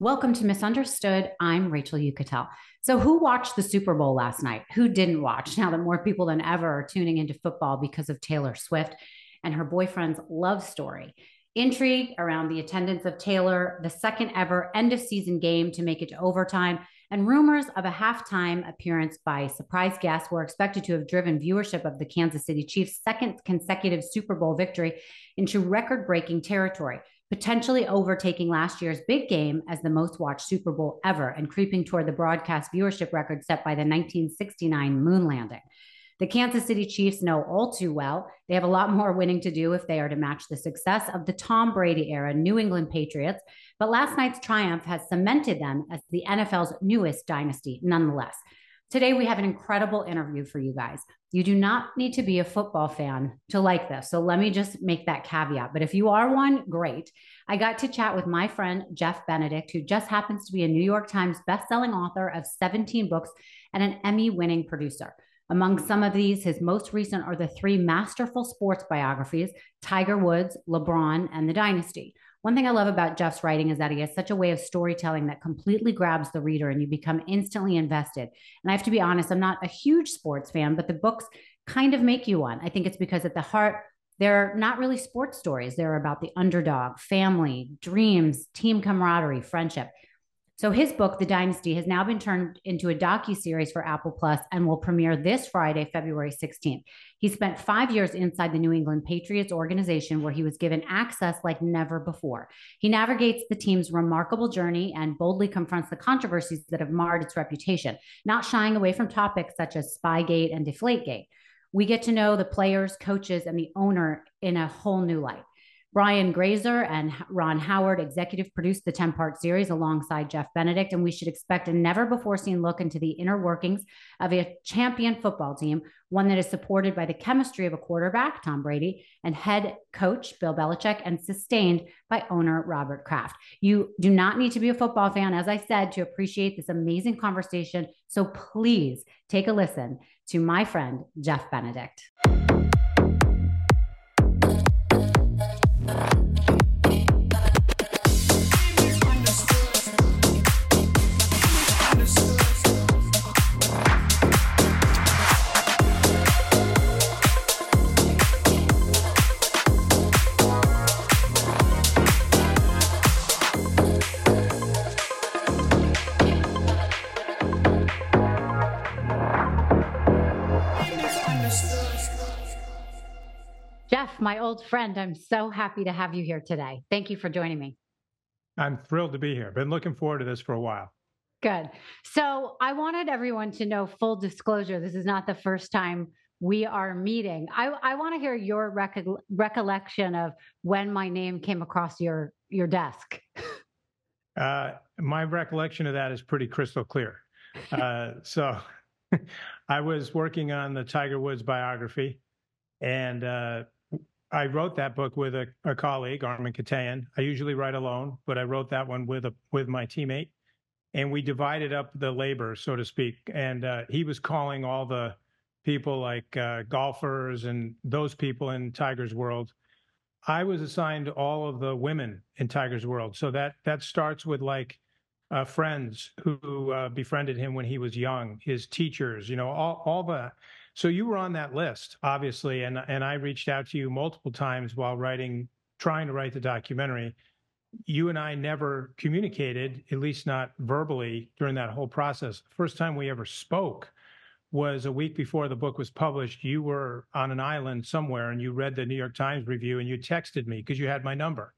Welcome to Misunderstood. I'm Rachel Uchitel. So, who watched the Super Bowl last night? Who didn't watch? Now that more people than ever are tuning into football because of Taylor Swift and her boyfriend's love story. Intrigue around the attendance of Taylor, the second ever end of season game to make it to overtime, and rumors of a halftime appearance by surprise guests were expected to have driven viewership of the Kansas City Chiefs' second consecutive Super Bowl victory into record breaking territory potentially overtaking last year's big game as the most watched Super Bowl ever and creeping toward the broadcast viewership record set by the 1969 moon landing. The Kansas City Chiefs know all too well they have a lot more winning to do if they are to match the success of the Tom Brady era New England Patriots. But last night's triumph has cemented them as the NFL's newest dynasty, nonetheless. Today, we have an incredible interview for you guys. You do not need to be a football fan to like this. So let me just make that caveat. But if you are one, great. I got to chat with my friend, Jeff Benedict, who just happens to be a New York Times bestselling author of 17 books and an Emmy winning producer. Among some of these, his most recent are the three masterful sports biographies Tiger Woods, LeBron, and The Dynasty. One thing I love about Jeff's writing is that he has such a way of storytelling that completely grabs the reader and you become instantly invested. And I have to be honest, I'm not a huge sports fan, but the books kind of make you one. I think it's because at the heart, they're not really sports stories. They're about the underdog, family, dreams, team camaraderie, friendship. So his book, The Dynasty, has now been turned into a docu-series for Apple Plus and will premiere this Friday, February 16th. He spent five years inside the New England Patriots organization where he was given access like never before. He navigates the team's remarkable journey and boldly confronts the controversies that have marred its reputation, not shying away from topics such as Spygate and Deflategate. We get to know the players, coaches, and the owner in a whole new light. Brian Grazer and Ron Howard executive produced the 10 part series alongside Jeff Benedict, and we should expect a never before seen look into the inner workings of a champion football team, one that is supported by the chemistry of a quarterback, Tom Brady, and head coach, Bill Belichick, and sustained by owner Robert Kraft. You do not need to be a football fan, as I said, to appreciate this amazing conversation. So please take a listen to my friend, Jeff Benedict. My old friend. I'm so happy to have you here today. Thank you for joining me. I'm thrilled to be here. Been looking forward to this for a while. Good. So, I wanted everyone to know full disclosure. This is not the first time we are meeting. I, I want to hear your recollection of when my name came across your your desk. Uh, my recollection of that is pretty crystal clear. Uh, so, I was working on the Tiger Woods biography, and uh, I wrote that book with a, a colleague, Armen Keteyian. I usually write alone, but I wrote that one with a with my teammate, and we divided up the labor, so to speak. And uh, he was calling all the people like uh, golfers and those people in Tiger's world. I was assigned all of the women in Tiger's world. So that that starts with like uh, friends who uh, befriended him when he was young, his teachers, you know, all all the so you were on that list, obviously, and and I reached out to you multiple times while writing, trying to write the documentary. You and I never communicated, at least not verbally, during that whole process. The first time we ever spoke was a week before the book was published. You were on an island somewhere, and you read the New York Times review, and you texted me because you had my number,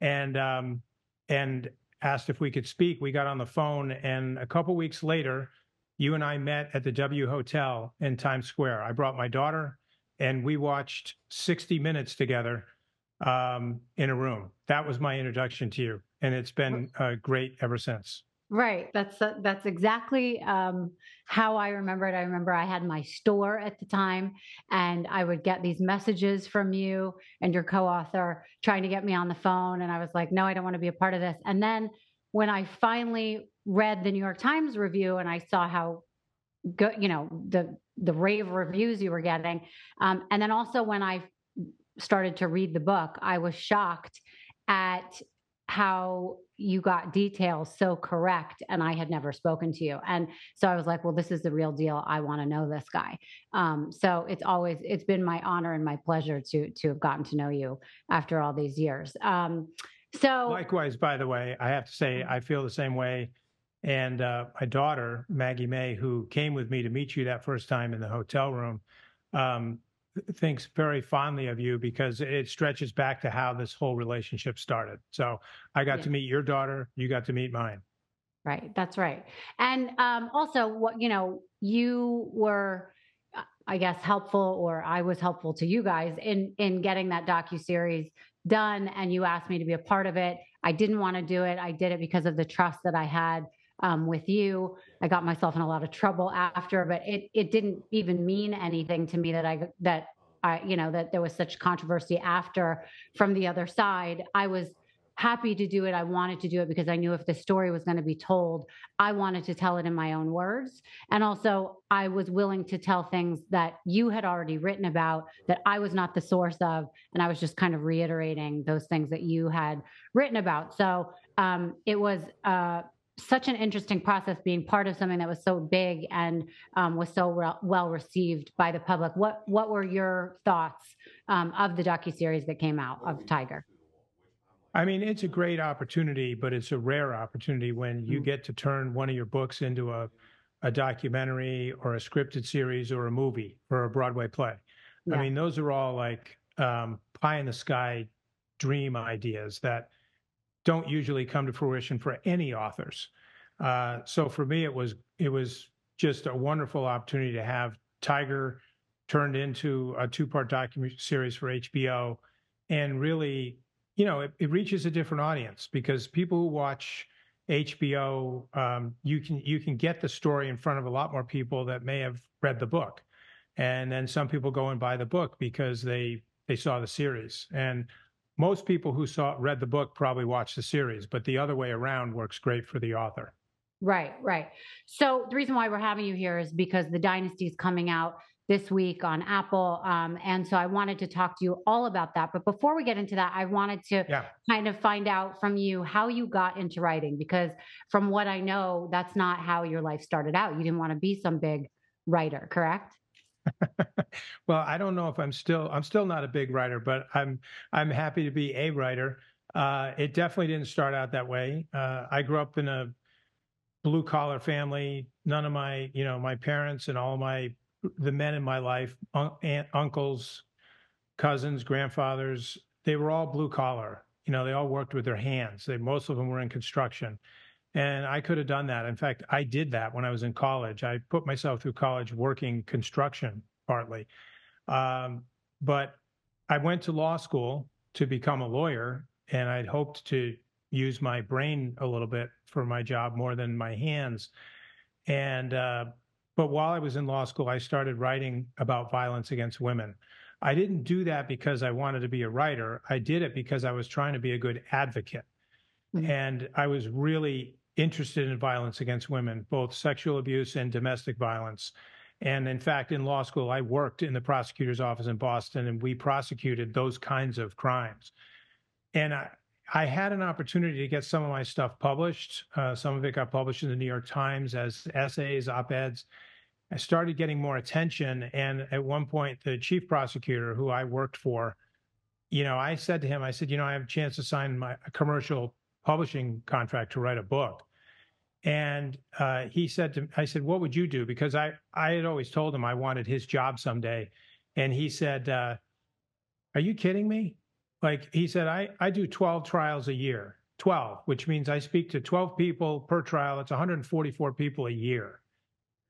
and um, and asked if we could speak. We got on the phone, and a couple weeks later you and I met at the W Hotel in Times Square. I brought my daughter, and we watched 60 minutes together um, in a room. That was my introduction to you, and it's been uh, great ever since. Right. That's uh, that's exactly um, how I remember it. I remember I had my store at the time, and I would get these messages from you and your co-author trying to get me on the phone, and I was like, "No, I don't want to be a part of this." And then when I finally read the New York Times review and I saw how good, you know, the the rave reviews you were getting, um, and then also when I started to read the book, I was shocked at how you got details so correct and i had never spoken to you. And so i was like well this is the real deal. I want to know this guy. Um, so it's always it's been my honor and my pleasure to to have gotten to know you after all these years. Um, so likewise by the way i have to say i feel the same way and uh, my daughter maggie may who came with me to meet you that first time in the hotel room um, thinks very fondly of you because it stretches back to how this whole relationship started. So I got yeah. to meet your daughter, you got to meet mine. Right, that's right. And um, also, what you know, you were, I guess, helpful, or I was helpful to you guys in in getting that docu series done. And you asked me to be a part of it. I didn't want to do it. I did it because of the trust that I had um, with you. I got myself in a lot of trouble after, but it it didn't even mean anything to me that I that I you know that there was such controversy after from the other side. I was happy to do it. I wanted to do it because I knew if the story was going to be told, I wanted to tell it in my own words. And also, I was willing to tell things that you had already written about that I was not the source of. And I was just kind of reiterating those things that you had written about. So um, it was uh, such an interesting process being part of something that was so big and um, was so re- well received by the public. What what were your thoughts um, of the docu series that came out of Tiger? I mean, it's a great opportunity, but it's a rare opportunity when you mm-hmm. get to turn one of your books into a a documentary or a scripted series or a movie or a Broadway play. Yeah. I mean, those are all like um, pie in the sky dream ideas that don't usually come to fruition for any authors. Uh, so for me, it was it was just a wonderful opportunity to have Tiger turned into a two-part documentary series for HBO, and really, you know, it, it reaches a different audience because people who watch HBO, um, you can you can get the story in front of a lot more people that may have read the book, and then some people go and buy the book because they they saw the series. And most people who saw read the book probably watched the series, but the other way around works great for the author. Right, right. So the reason why we're having you here is because the Dynasty is coming out this week on Apple, um, and so I wanted to talk to you all about that. But before we get into that, I wanted to yeah. kind of find out from you how you got into writing, because from what I know, that's not how your life started out. You didn't want to be some big writer, correct? well, I don't know if I'm still I'm still not a big writer, but I'm I'm happy to be a writer. Uh, it definitely didn't start out that way. Uh, I grew up in a blue collar family. None of my you know my parents and all my the men in my life, un- aunt, uncles, cousins, grandfathers, they were all blue collar. You know, they all worked with their hands. They most of them were in construction. And I could have done that. In fact, I did that when I was in college. I put myself through college working construction partly. Um, but I went to law school to become a lawyer, and I'd hoped to use my brain a little bit for my job more than my hands. And uh, but while I was in law school, I started writing about violence against women. I didn't do that because I wanted to be a writer. I did it because I was trying to be a good advocate. Mm-hmm. And I was really interested in violence against women, both sexual abuse and domestic violence. And in fact, in law school, I worked in the prosecutor's office in Boston and we prosecuted those kinds of crimes. And I, I had an opportunity to get some of my stuff published. Uh, some of it got published in the New York Times as essays, op eds. I started getting more attention. And at one point, the chief prosecutor who I worked for, you know, I said to him, I said, you know, I have a chance to sign my a commercial publishing contract to write a book. And uh, he said to me, I said, what would you do? Because I, I had always told him I wanted his job someday. And he said, uh, are you kidding me? Like he said, I, I do 12 trials a year, 12, which means I speak to 12 people per trial. It's 144 people a year.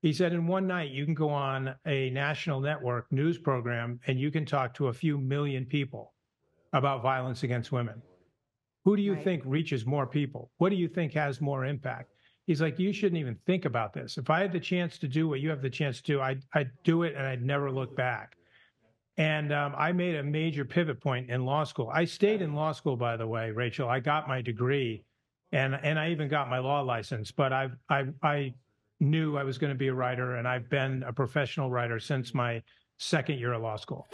He said, in one night, you can go on a national network news program and you can talk to a few million people about violence against women. Who do you right. think reaches more people? What do you think has more impact? He's like, you shouldn't even think about this. If I had the chance to do what you have the chance to do, I'd, I'd do it and I'd never look back. And um, I made a major pivot point in law school. I stayed in law school, by the way, Rachel. I got my degree, and and I even got my law license. But I I I knew I was going to be a writer, and I've been a professional writer since my second year of law school.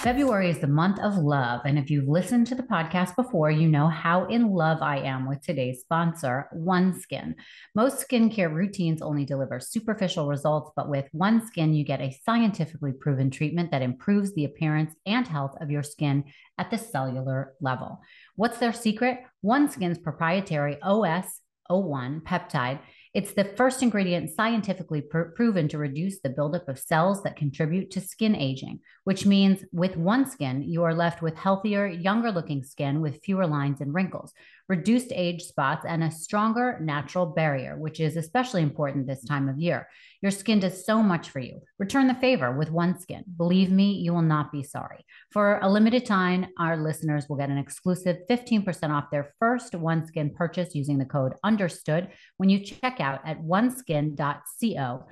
February is the month of love. And if you've listened to the podcast before, you know how in love I am with today's sponsor, OneSkin. Most skincare routines only deliver superficial results, but with OneSkin, you get a scientifically proven treatment that improves the appearance and health of your skin at the cellular level. What's their secret? OneSkin's proprietary OS 01 peptide it's the first ingredient scientifically pr- proven to reduce the buildup of cells that contribute to skin aging, which means with OneSkin, you are left with healthier, younger looking skin with fewer lines and wrinkles reduced age spots, and a stronger natural barrier, which is especially important this time of year. Your skin does so much for you. Return the favor with OneSkin. Believe me, you will not be sorry. For a limited time, our listeners will get an exclusive 15% off their first OneSkin purchase using the code UNDERSTOOD when you check out at oneskin.co.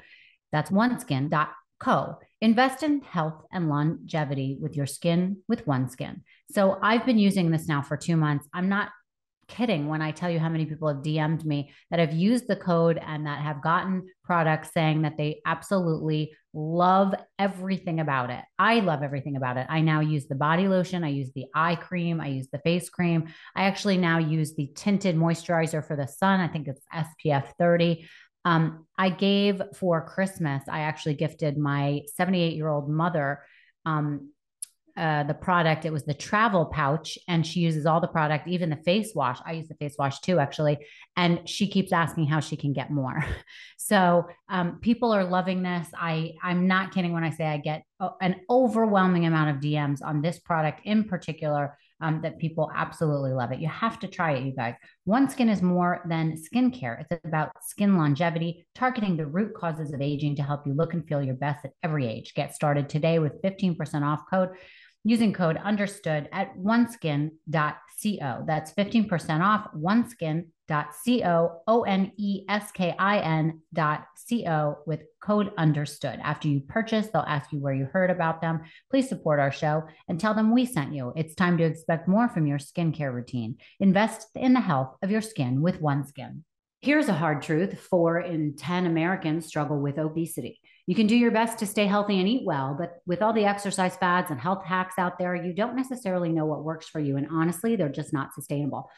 That's oneskin.co. Invest in health and longevity with your skin with OneSkin. So I've been using this now for two months. I'm not kidding when I tell you how many people have DM'd me that have used the code and that have gotten products saying that they absolutely love everything about it. I love everything about it. I now use the body lotion, I use the eye cream, I use the face cream. I actually now use the tinted moisturizer for the sun. I think it's SPF 30. Um, I gave for Christmas, I actually gifted my 78 year old mother um, uh, the product. It was the travel pouch, and she uses all the product, even the face wash. I use the face wash too, actually. And she keeps asking how she can get more. so um, people are loving this. I I'm not kidding when I say I get an overwhelming amount of DMs on this product in particular. Um, that people absolutely love it. You have to try it, you guys. OneSkin is more than skincare. It's about skin longevity, targeting the root causes of aging to help you look and feel your best at every age. Get started today with 15% off code using code understood at oneskin.co. That's 15% off oneskin.co, O N E S K I N co with code understood. After you purchase, they'll ask you where you heard about them. Please support our show and tell them we sent you. It's time to expect more from your skincare routine. Invest in the health of your skin with OneSkin. Here's a hard truth four in 10 Americans struggle with obesity. You can do your best to stay healthy and eat well, but with all the exercise fads and health hacks out there, you don't necessarily know what works for you. And honestly, they're just not sustainable.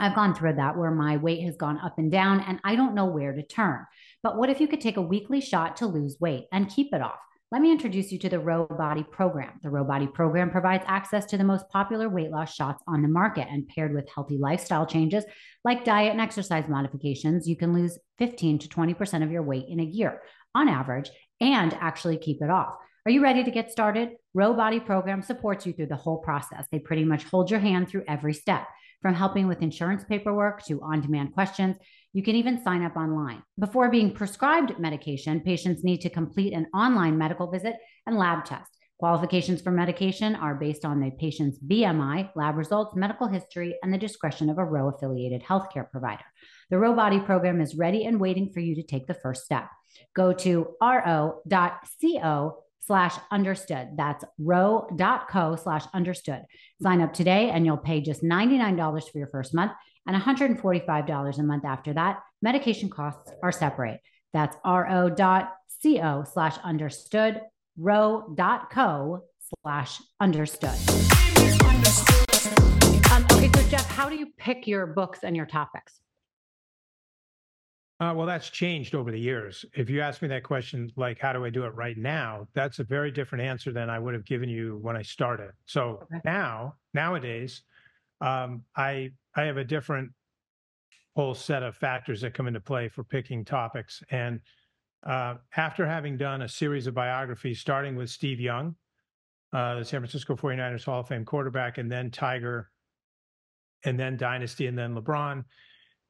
I've gone through that where my weight has gone up and down and I don't know where to turn. But what if you could take a weekly shot to lose weight and keep it off? Let me introduce you to the Ro Body program. The Ro Body program provides access to the most popular weight loss shots on the market and paired with healthy lifestyle changes like diet and exercise modifications, you can lose 15 to 20% of your weight in a year on average and actually keep it off. Are you ready to get started? Ro Body Program supports you through the whole process. They pretty much hold your hand through every step, from helping with insurance paperwork to on demand questions. You can even sign up online. Before being prescribed medication, patients need to complete an online medical visit and lab test. Qualifications for medication are based on the patient's BMI, lab results, medical history, and the discretion of a Ro affiliated healthcare provider. The Ro Body program is ready and waiting for you to take the first step. Go to ro.co slash understood. That's ro.co slash understood. Sign up today and you'll pay just $99 for your first month and $145 a month after that. Medication costs are separate. That's ro.co slash understood, ro.co slash understood. Um, okay, so Jeff, how do you pick your books and your topics? Uh, well, that's changed over the years. If you ask me that question, like, how do I do it right now? That's a very different answer than I would have given you when I started. So okay. now, nowadays, um, I I have a different whole set of factors that come into play for picking topics. And uh, after having done a series of biographies, starting with Steve Young, uh, the San Francisco 49ers Hall of Fame quarterback, and then Tiger, and then Dynasty, and then LeBron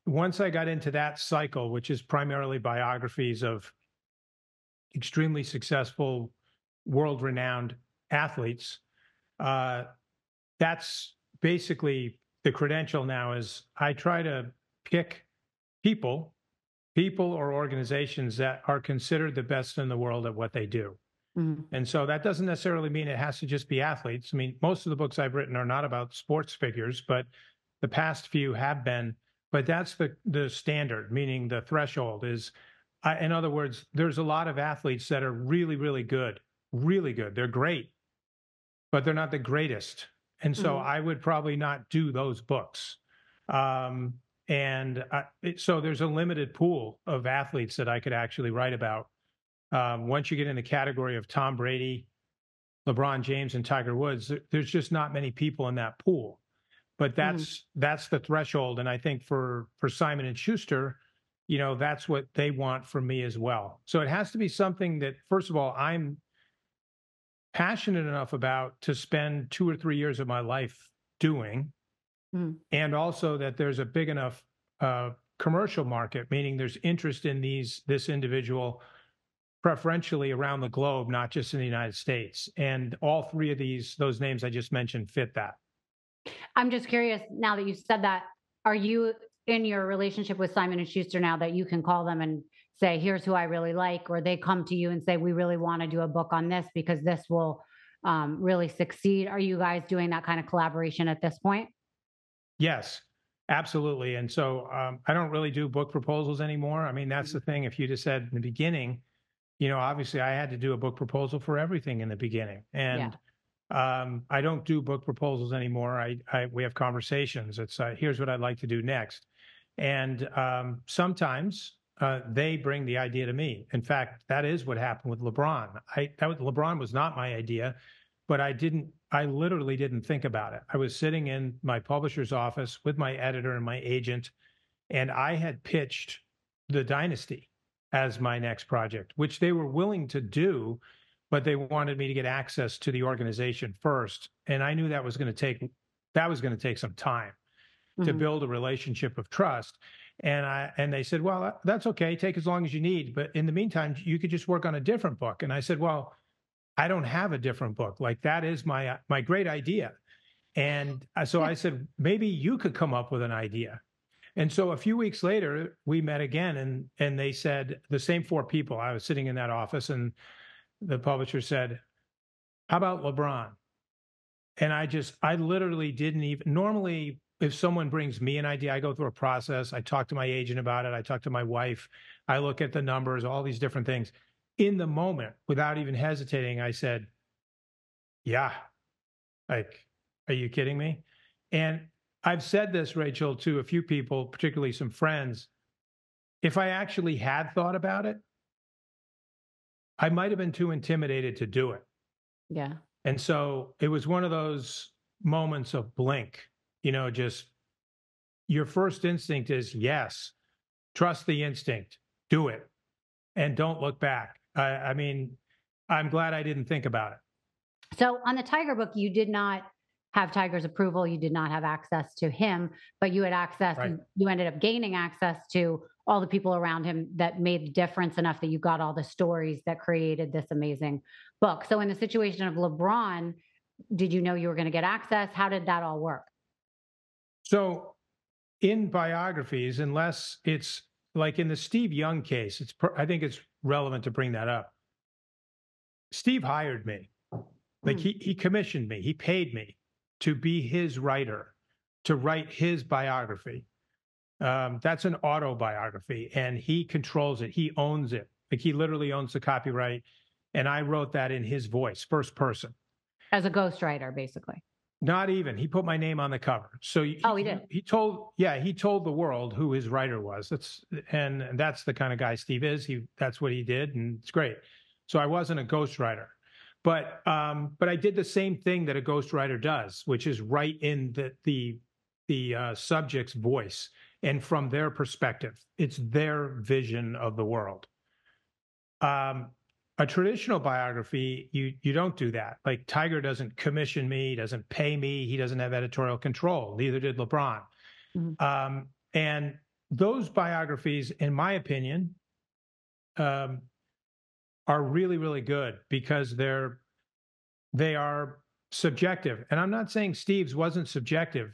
once I got into that cycle, which is primarily biographies of extremely successful, world renowned athletes, uh, that's basically the credential now is I try to pick people, people or organizations that are considered the best in the world at what they do. Mm-hmm. And so that doesn't necessarily mean it has to just be athletes. I mean, most of the books I've written are not about sports figures, but the past few have been but that's the the standard, meaning the threshold is. Uh, in other words, there's a lot of athletes that are really, really good, really good. They're great, but they're not the greatest. And so Mhm. I would probably not do those books. Um, and I, it, so there's a limited pool of athletes that I could actually write about. Um, once you get in the category of Tom Brady, LeBron James, and Tiger Woods, there- there's just not many people in that pool. But that's that's the threshold, and I think for for Simon and Schuster, you know, that's what they want from me as well. So it has to be something that, first of all, I'm passionate enough about to spend two or three years of my life doing, Mhm. and also that there's a big enough uh, commercial market, meaning there's interest in these this individual preferentially around the globe, not just in the United States. And all three of these, those names I just mentioned, fit that. I'm just curious now that you said that, are you in your relationship with Simon and Schuster now that you can call them and say, here's who I really like, or they come to you and say, we really want to do a book on this because this will um, really succeed? Are you guys doing that kind of collaboration at this point? Yes, absolutely. And so um, I don't really do book proposals anymore. I mean, that's the thing. If you just said in the beginning, you know, obviously I had to do a book proposal for everything in the beginning. And um, I don't do book proposals anymore. I, I we have conversations. It's uh, here's what I'd like to do next. And um, sometimes uh, they bring the idea to me. In fact, that is what happened with LeBron. I that was, LeBron was not my idea, but I didn't. I literally didn't think about it. I was sitting in my publisher's office with my editor and my agent, and I had pitched the Dynasty as my next project, which they were willing to do, but they wanted me to get access to the organization first, and I knew that was going to take that was going to take some time to Mhm. build a relationship of trust. And I and they said, "Well, that's okay. Take as long as you need, but in the meantime, you could just work on a different book." And I said, "Well, I don't have a different book. Like that is my my great idea." And so I said, "Maybe you could come up with an idea." And so a few weeks later, we met again, and and they said the same four people. I was sitting in that office, and the publisher said, "How about LeBron?" And I just, I literally didn't even. Normally, if someone brings me an idea, I go through a process. I talk to my agent about it. I talk to my wife. I look at the numbers, all these different things. In the moment, without even hesitating, I said, "Yeah." Like, are you kidding me? And I've said this, Rachel, to a few people, particularly some friends. If I actually had thought about it, I might have been too intimidated to do it. Yeah. And so it was one of those moments of blink, you know, just your first instinct is yes, trust the instinct, do it, and don't look back. I, I mean, I'm glad I didn't think about it. So on the Tiger book, you did not have Tiger's approval. You did not have access to him, but you had access, Right. you, you ended up gaining access to all the people around him that made the difference enough that you got all the stories that created this amazing book. So in the situation of LeBron, did you know you were going to get access? How did that all work? So, in biographies, unless it's like in the Steve Young case, it's I think it's relevant to bring that up. Steve hired me, like Hmm. he he commissioned me, he paid me to be his writer, to write his biography. Um, that's an autobiography, and he controls it. He owns it. Like he literally owns the copyright, and I wrote that in his voice, first person. As a ghostwriter, basically. Not even. He put my name on the cover. So he, Oh, he did? He told, yeah, he told the world who his writer was. That's and, and that's the kind of guy Steve is. He that's what he did, and it's great. So I wasn't a ghostwriter, but um, but I did the same thing that a ghostwriter does, which is write in the the the uh, subject's voice and from their perspective. It's their vision of the world. Um, a traditional biography, you you don't do that. Like Tiger doesn't commission me, doesn't pay me, he doesn't have editorial control. Neither did LeBron. Mhm. Um, and those biographies, in my opinion, um, are really really good because they're they are subjective. And I'm not saying Steve's wasn't subjective.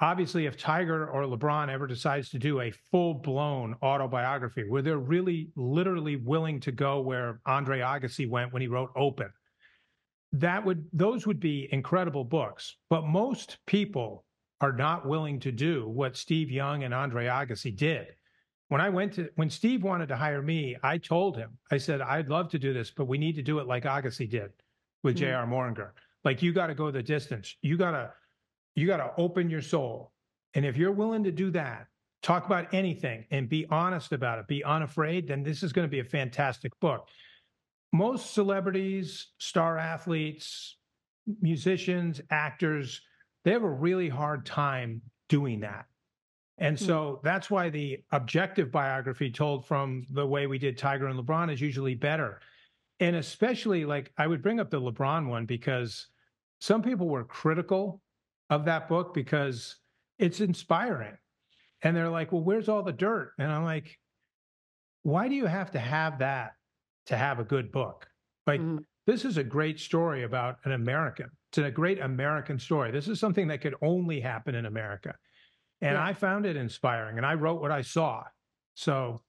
Obviously, if Tiger or LeBron ever decides to do a full blown autobiography where they're really literally willing to go where Andre Agassi went when he wrote Open, that would those would be incredible books. But most people are not willing to do what Steve Young and Andre Agassi did. When I went to when Steve wanted to hire me, I told him, I said, I'd love to do this, but we need to do it like Agassi did with Mm. J.R. Moehringer. Like you got to go the distance. You got to you got to open your soul. And if you're willing to do that, talk about anything and be honest about it, be unafraid, then this is going to be a fantastic book. Most celebrities, star athletes, musicians, actors, they have a really hard time doing that. And hmm. so that's why the objective biography told from the way we did Tiger and LeBron is usually better. And especially like I would bring up the LeBron one because some people were critical of that book because it's inspiring. And they're like, well, where's all the dirt? And I'm like, why do you have to have that to have a good book? Like, mm-hmm. this is a great story about an American. It's a great American story. This is something that could only happen in America. And yeah. I found it inspiring and I wrote what I saw. So,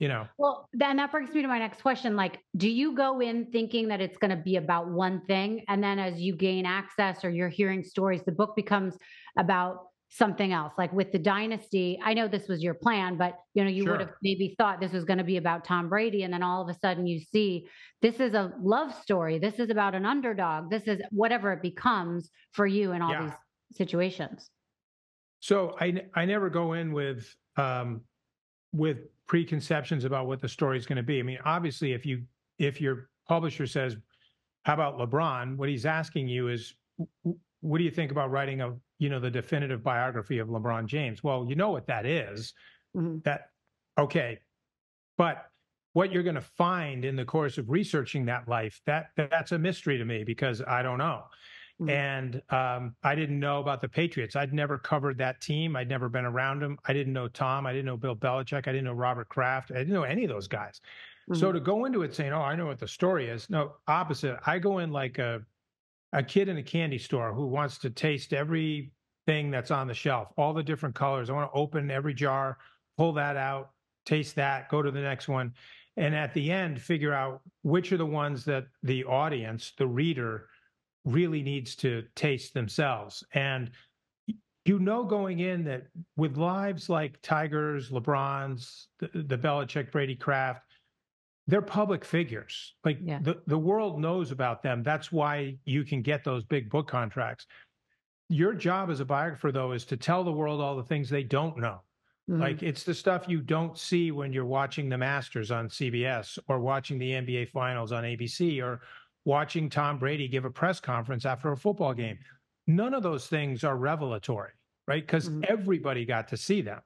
you know. Well, then that brings me to my next question. Like, do you go in thinking that it's going to be about one thing? And then as you gain access or you're hearing stories, the book becomes about something else like with the dynasty i know this was your plan but you know you sure. would have maybe thought this was going to be about tom brady and then all of a sudden you see this is a love story this is about an underdog this is whatever it becomes for you in all yeah. these situations so I I never go in with um, with preconceptions about what the story is going to be. I mean, obviously, if you if your publisher says, "How about LeBron?" What he's asking you is, "What do you think about writing a you know the definitive biography of LeBron James?" Well, you know what that is. Mm-hmm. That okay, but what you're going to find in the course of researching that life that that's a mystery to me because I don't know. Mm-hmm. And um, I didn't know about the Patriots. I'd never covered that team. I'd never been around them. I didn't know Tom. I didn't know Bill Belichick. I didn't know Robert Kraft. I didn't know any of those guys. Mm-hmm. So to go into it saying, "Oh, I know what the story is," no, opposite. I go in like a a kid in a candy store who wants to taste everything that's on the shelf, all the different colors. I want to open every jar, pull that out, taste that, go to the next one, and at the end, figure out which are the ones that the audience, the reader, really needs to taste themselves. And you know going in that with lives like Tigers, LeBron's, the, the Belichick, Brady Kraft, they're public figures. Like yeah. the, the world knows about them. That's why you can get those big book contracts. Your job as a biographer, though, is to tell the world all the things they don't know. Mm-hmm. Like it's the stuff you don't see when you're watching the Masters on CBS or watching the NBA Finals on ABC or watching Tom Brady give a press conference after a football game. None of those things are revelatory, right? Because mm-hmm. everybody got to see them.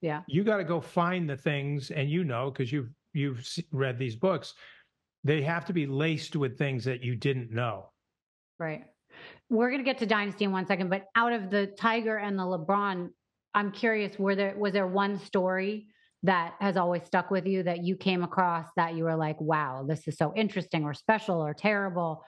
Yeah. You got to go find the things, and you know, because you've you've read these books, they have to be laced with things that you didn't know. Right. We're going to get to Dynasty in one second, but out of the Tiger and the LeBron, I'm curious, were there was there one story that has always stuck with you that you came across that you were like, wow, this is so interesting or special or terrible?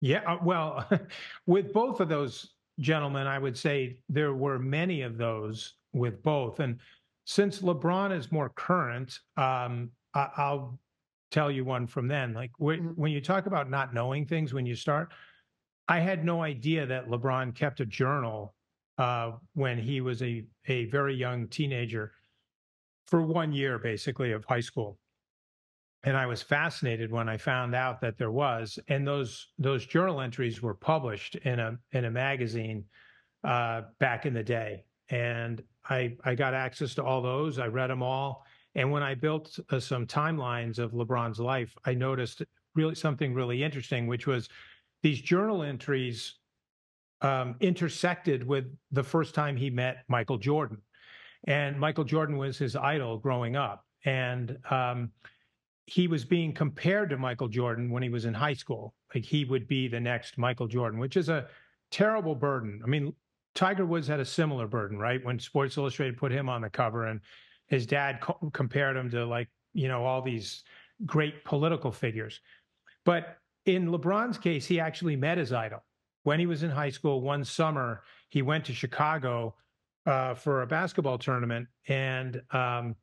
Yeah, uh, well, with both of those gentlemen, I would say there were many of those with both. And since LeBron is more current, um, I- will tell you one from then. Like mm-hmm. when you talk about not knowing things when you start, I had no idea that LeBron kept a journal uh, when he was a a very young teenager for one year basically of high school. And i was fascinated when i found out that there was and those those journal entries were published in a in a magazine uh, back in the day. And i i got access to all those i read them all. And when i built uh, some timelines of lebron's life i noticed really something really interesting which was these journal entries um, intersected with the first time he met michael jordan and Michael Jordan was his idol growing up. And um, he was being compared to Michael Jordan when he was in high school. Like he would be the next Michael Jordan, which is a terrible burden. I mean, Tiger Woods had a similar burden, right? When Sports Illustrated put him on the cover and his dad co- compared him to like, you know, all these great political figures. But in LeBron's case, he actually met his idol. When he was in high school, one summer, he went to Chicago uh, for a basketball tournament, and um,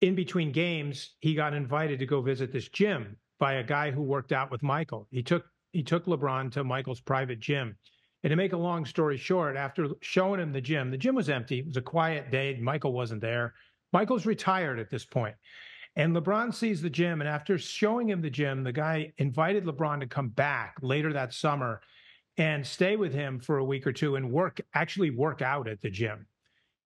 in between games, he got invited to go visit this gym by a guy who worked out with Michael. He took he took LeBron to Michael's private gym. And to make a long story short, after showing him the gym, the gym was empty. It was a quiet day. Michael wasn't there. Michael's retired at this point. And LeBron sees the gym. And after showing him the gym, the guy invited LeBron to come back later that summer and stay with him for a week or two and work, actually work out at the gym.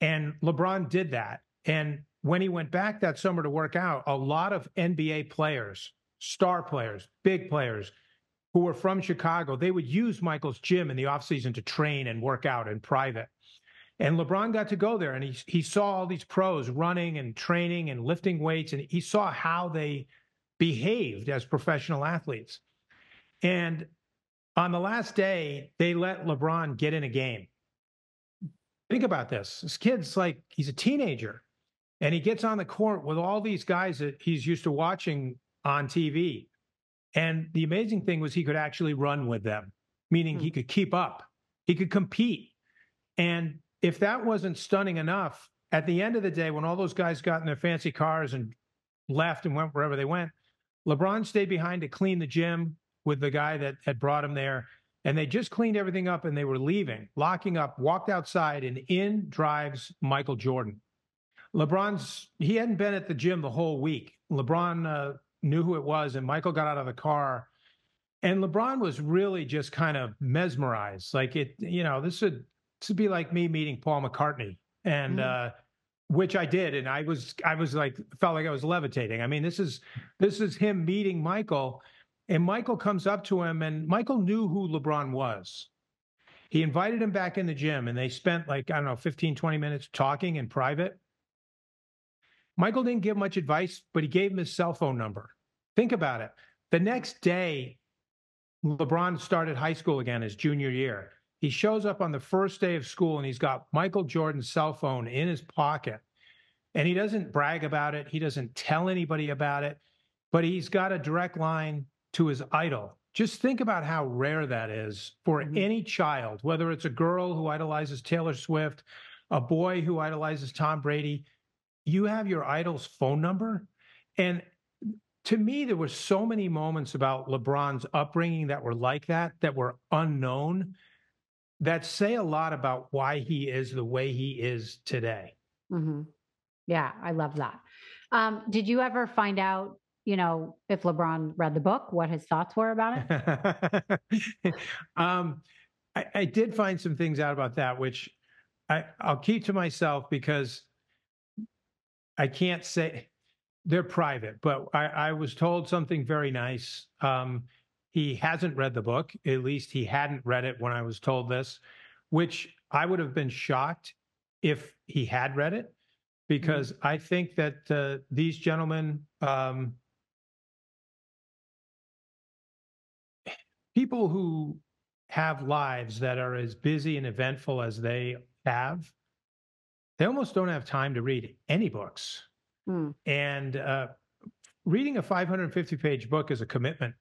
And LeBron did that. And when he went back that summer to work out, a lot of NBA players, star players, big players who were from Chicago, they would use Michael's gym in the offseason to train and work out in private. And LeBron got to go there and he, he saw all these pros running and training and lifting weights, and he saw how they behaved as professional athletes. And on the last day, they let LeBron get in a game. Think about this. This kid's like, he's a teenager and he gets on the court with all these guys that he's used to watching on TV. And the amazing thing was he could actually run with them, meaning hmm. he could keep up, he could compete. And if that wasn't stunning enough, at the end of the day, when all those guys got in their fancy cars and left and went wherever they went, LeBron stayed behind to clean the gym with the guy that had brought him there. And they just cleaned everything up and they were leaving, locking up, walked outside, and in drives Michael Jordan. LeBron's, he hadn't been at the gym the whole week. LeBron uh, knew who it was, and Michael got out of the car. And LeBron was really just kind of mesmerized. Like it, you know, this would this would be like me meeting Paul McCartney, and mm-hmm. uh, which I did, and I was I was like felt like I was levitating. I mean, this is this is him meeting Michael, and Michael comes up to him, and Michael knew who LeBron was. He invited him back in the gym, and they spent like I don't know 15, 20 minutes talking in private. Michael didn't give much advice, but he gave him his cell phone number. Think about it. The next day, LeBron started high school again his junior year. He shows up on the first day of school and he's got Michael Jordan's cell phone in his pocket. And he doesn't brag about it, he doesn't tell anybody about it, but he's got a direct line to his idol. Just think about how rare that is for mm-hmm. any child, whether it's a girl who idolizes Taylor Swift, a boy who idolizes Tom Brady. You have your idol's phone number. And to me, there were so many moments about LeBron's upbringing that were like that, that were unknown that say a lot about why he is the way he is today. Mm-hmm. Yeah, I love that. Um, did you ever find out, you know, if LeBron read the book, what his thoughts were about it? um, I, I, did find some things out about that, which I, I'll keep to myself because I can't say they're private, but I, I was told something very nice. Um, he hasn't read the book. At least he hadn't read it when I was told this, which I would have been shocked if he had read it, because mm-hmm. I think that uh, these gentlemen, um, people who have lives that are as busy and eventful as they have, they almost don't have time to read any books. Mm. And uh, reading a 550 page book is a commitment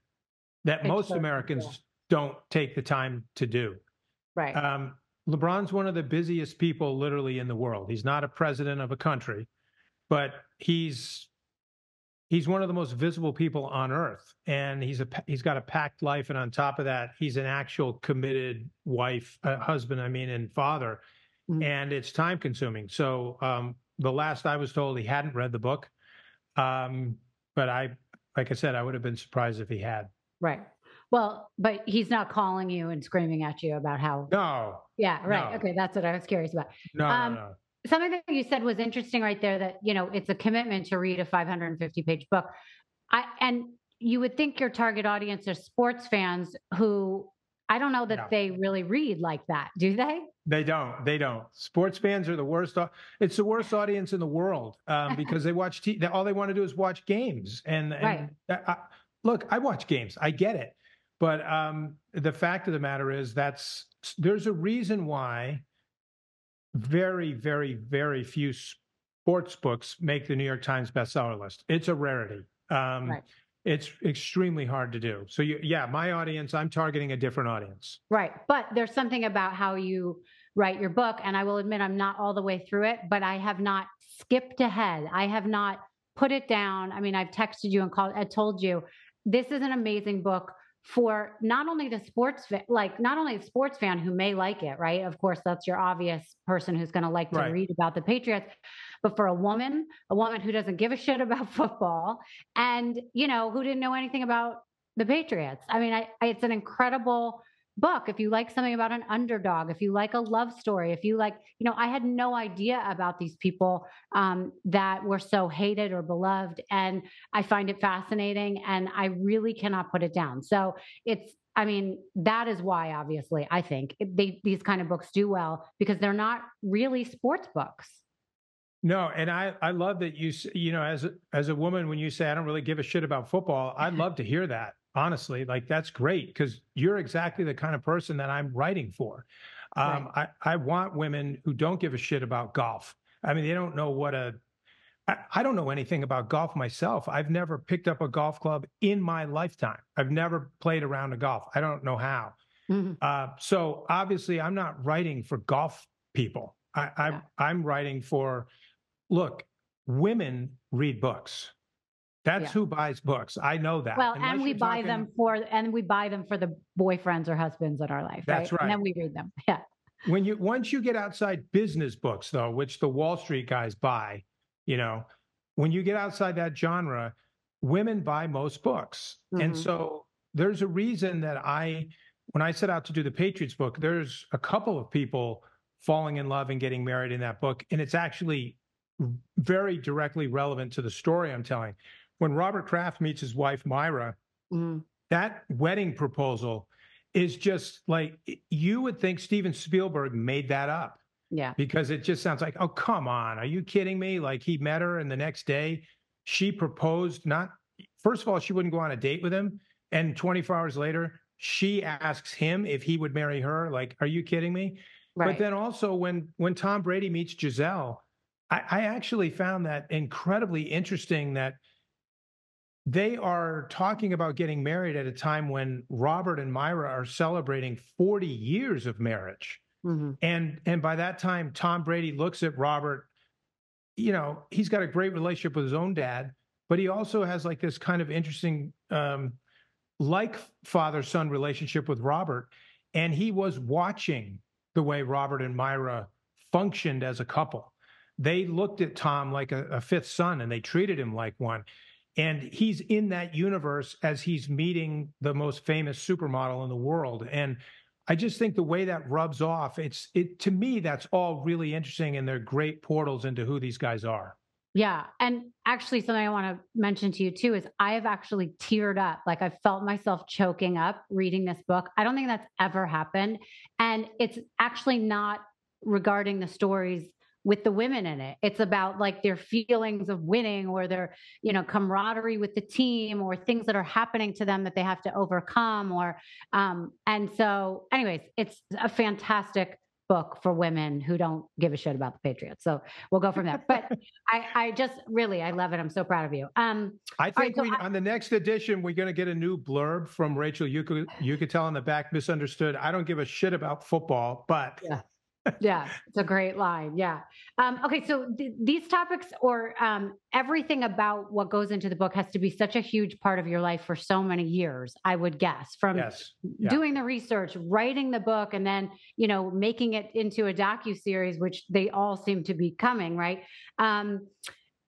that most Americans yeah. don't take the time to do. Right. Um, LeBron's one of the busiest people literally in the world. He's not a president of a country, but he's he's one of the most visible people on earth and he's a he's got a packed life and on top of that he's an actual committed wife uh, husband i mean and father mm-hmm. and it's time consuming so um, the last i was told he hadn't read the book um, but i like i said i would have been surprised if he had Right. Well, but he's not calling you and screaming at you about how. No. Yeah. Right. No. Okay. That's what I was curious about. No, um, no, no. Something that you said was interesting right there that, you know, it's a commitment to read a 550 page book. I, and you would think your target audience are sports fans who I don't know that no. they really read like that, do they? They don't. They don't. Sports fans are the worst. It's the worst audience in the world um, because they watch. T- all they want to do is watch games, and, and right. I, look, I watch games. I get it. But um, the fact of the matter is that's there's a reason why very, very, very few sports books make the New York Times bestseller list. It's a rarity. Um, right. It's extremely hard to do. So, you, yeah, my audience, I'm targeting a different audience. Right. But there's something about how you write your book. And I will admit, I'm not all the way through it, but I have not skipped ahead. I have not put it down. I mean, I've texted you and called, I told you this is an amazing book for not only the sports fa- like not only the sports fan who may like it right of course that's your obvious person who's going to like to Right. read about the patriots but for a woman a woman who doesn't give a shit about football and you know who didn't know anything about the patriots i mean I, I it's an incredible book if you like something about an underdog if you like a love story if you like you know i had no idea about these people um, that were so hated or beloved and i find it fascinating and i really cannot put it down so it's i mean that is why obviously i think they, these kind of books do well because they're not really sports books No, and I I love that you you know as as a woman when you say I don't really give a shit about football, I'd love to hear that. Honestly, like that's great because you're exactly the kind of person that I'm writing for. Um, I I want women who don't give a shit about golf. I mean, they don't know what a I, I don't know anything about golf myself. I've never picked up a golf club in my lifetime. I've never played around a golf. I don't know how. Mhm. Uh, so obviously, I'm not writing for golf people. I, I'm Yeah. I'm writing for. Look, women read books. That's Yeah. who buys books. I know that. well Unless and we buy talking- them for and we buy them for the boyfriends or husbands in our life That's right. and then we read them yeah when you once you get outside business books though which the wall street guys buy you know when you get outside that genre women buy most books and Mhm. so there's a reason that i when i set out to do the patriots book there's a couple of people falling in love and getting married in that book and it's actually very directly relevant to the story i'm telling when robert kraft meets his wife myra Mhm. that wedding proposal is just like you would think Steven Spielberg made that up yeah because it just sounds like, oh, come on. Are you kidding me? Like he met her and the next day she proposed, not, first of all, she wouldn't go on a date with him. And 24 hours later, she asks him if he would marry her. Like, are you kidding me? right But then also when when Tom Brady meets Gisele, I, I actually found that incredibly interesting that they are talking about getting married at a time when Robert and Myra are celebrating 40 years of marriage. Mhm. And and by that time, Tom Brady looks at Robert, you know, he's got a great relationship with his own dad, but he also has like this kind of interesting um like father-son relationship with Robert. And he was watching the way Robert and Myra functioned as a couple. They looked at Tom like a, a fifth son and they treated him like one. And he's in that universe as he's meeting the most famous supermodel in the world. And I just think the way that rubs off, it's it to me, that's all really interesting and they're great portals into who these guys are. Yeah. And actually, something I want to mention to you too is I have actually teared up. Like I felt myself choking up reading this book. I don't think that's ever happened. And it's actually not regarding the stories with the women in it. It's about like their feelings of winning or their, you know, camaraderie with the team or things that are happening to them that they have to overcome or um and so anyways, it's a fantastic book for women who don't give a shit about the Patriots. So we'll go from there. But I, I just really, I love it. I'm so proud of you. Um, I right, think so we, I- on the next edition, we're going to get a new blurb from Rachel You could you could tell on the back, misunderstood. I don't give a shit about football, but Yeah. Yeah, it's a great line. Yeah. Um, okay, so th- these topics or um, everything about what goes into the book has to be such a huge part of your life for so many years. I would guess from yes. Yeah. doing the research, writing the book, and then you know making it into a docu series, which they all seem to be coming. Right. Um,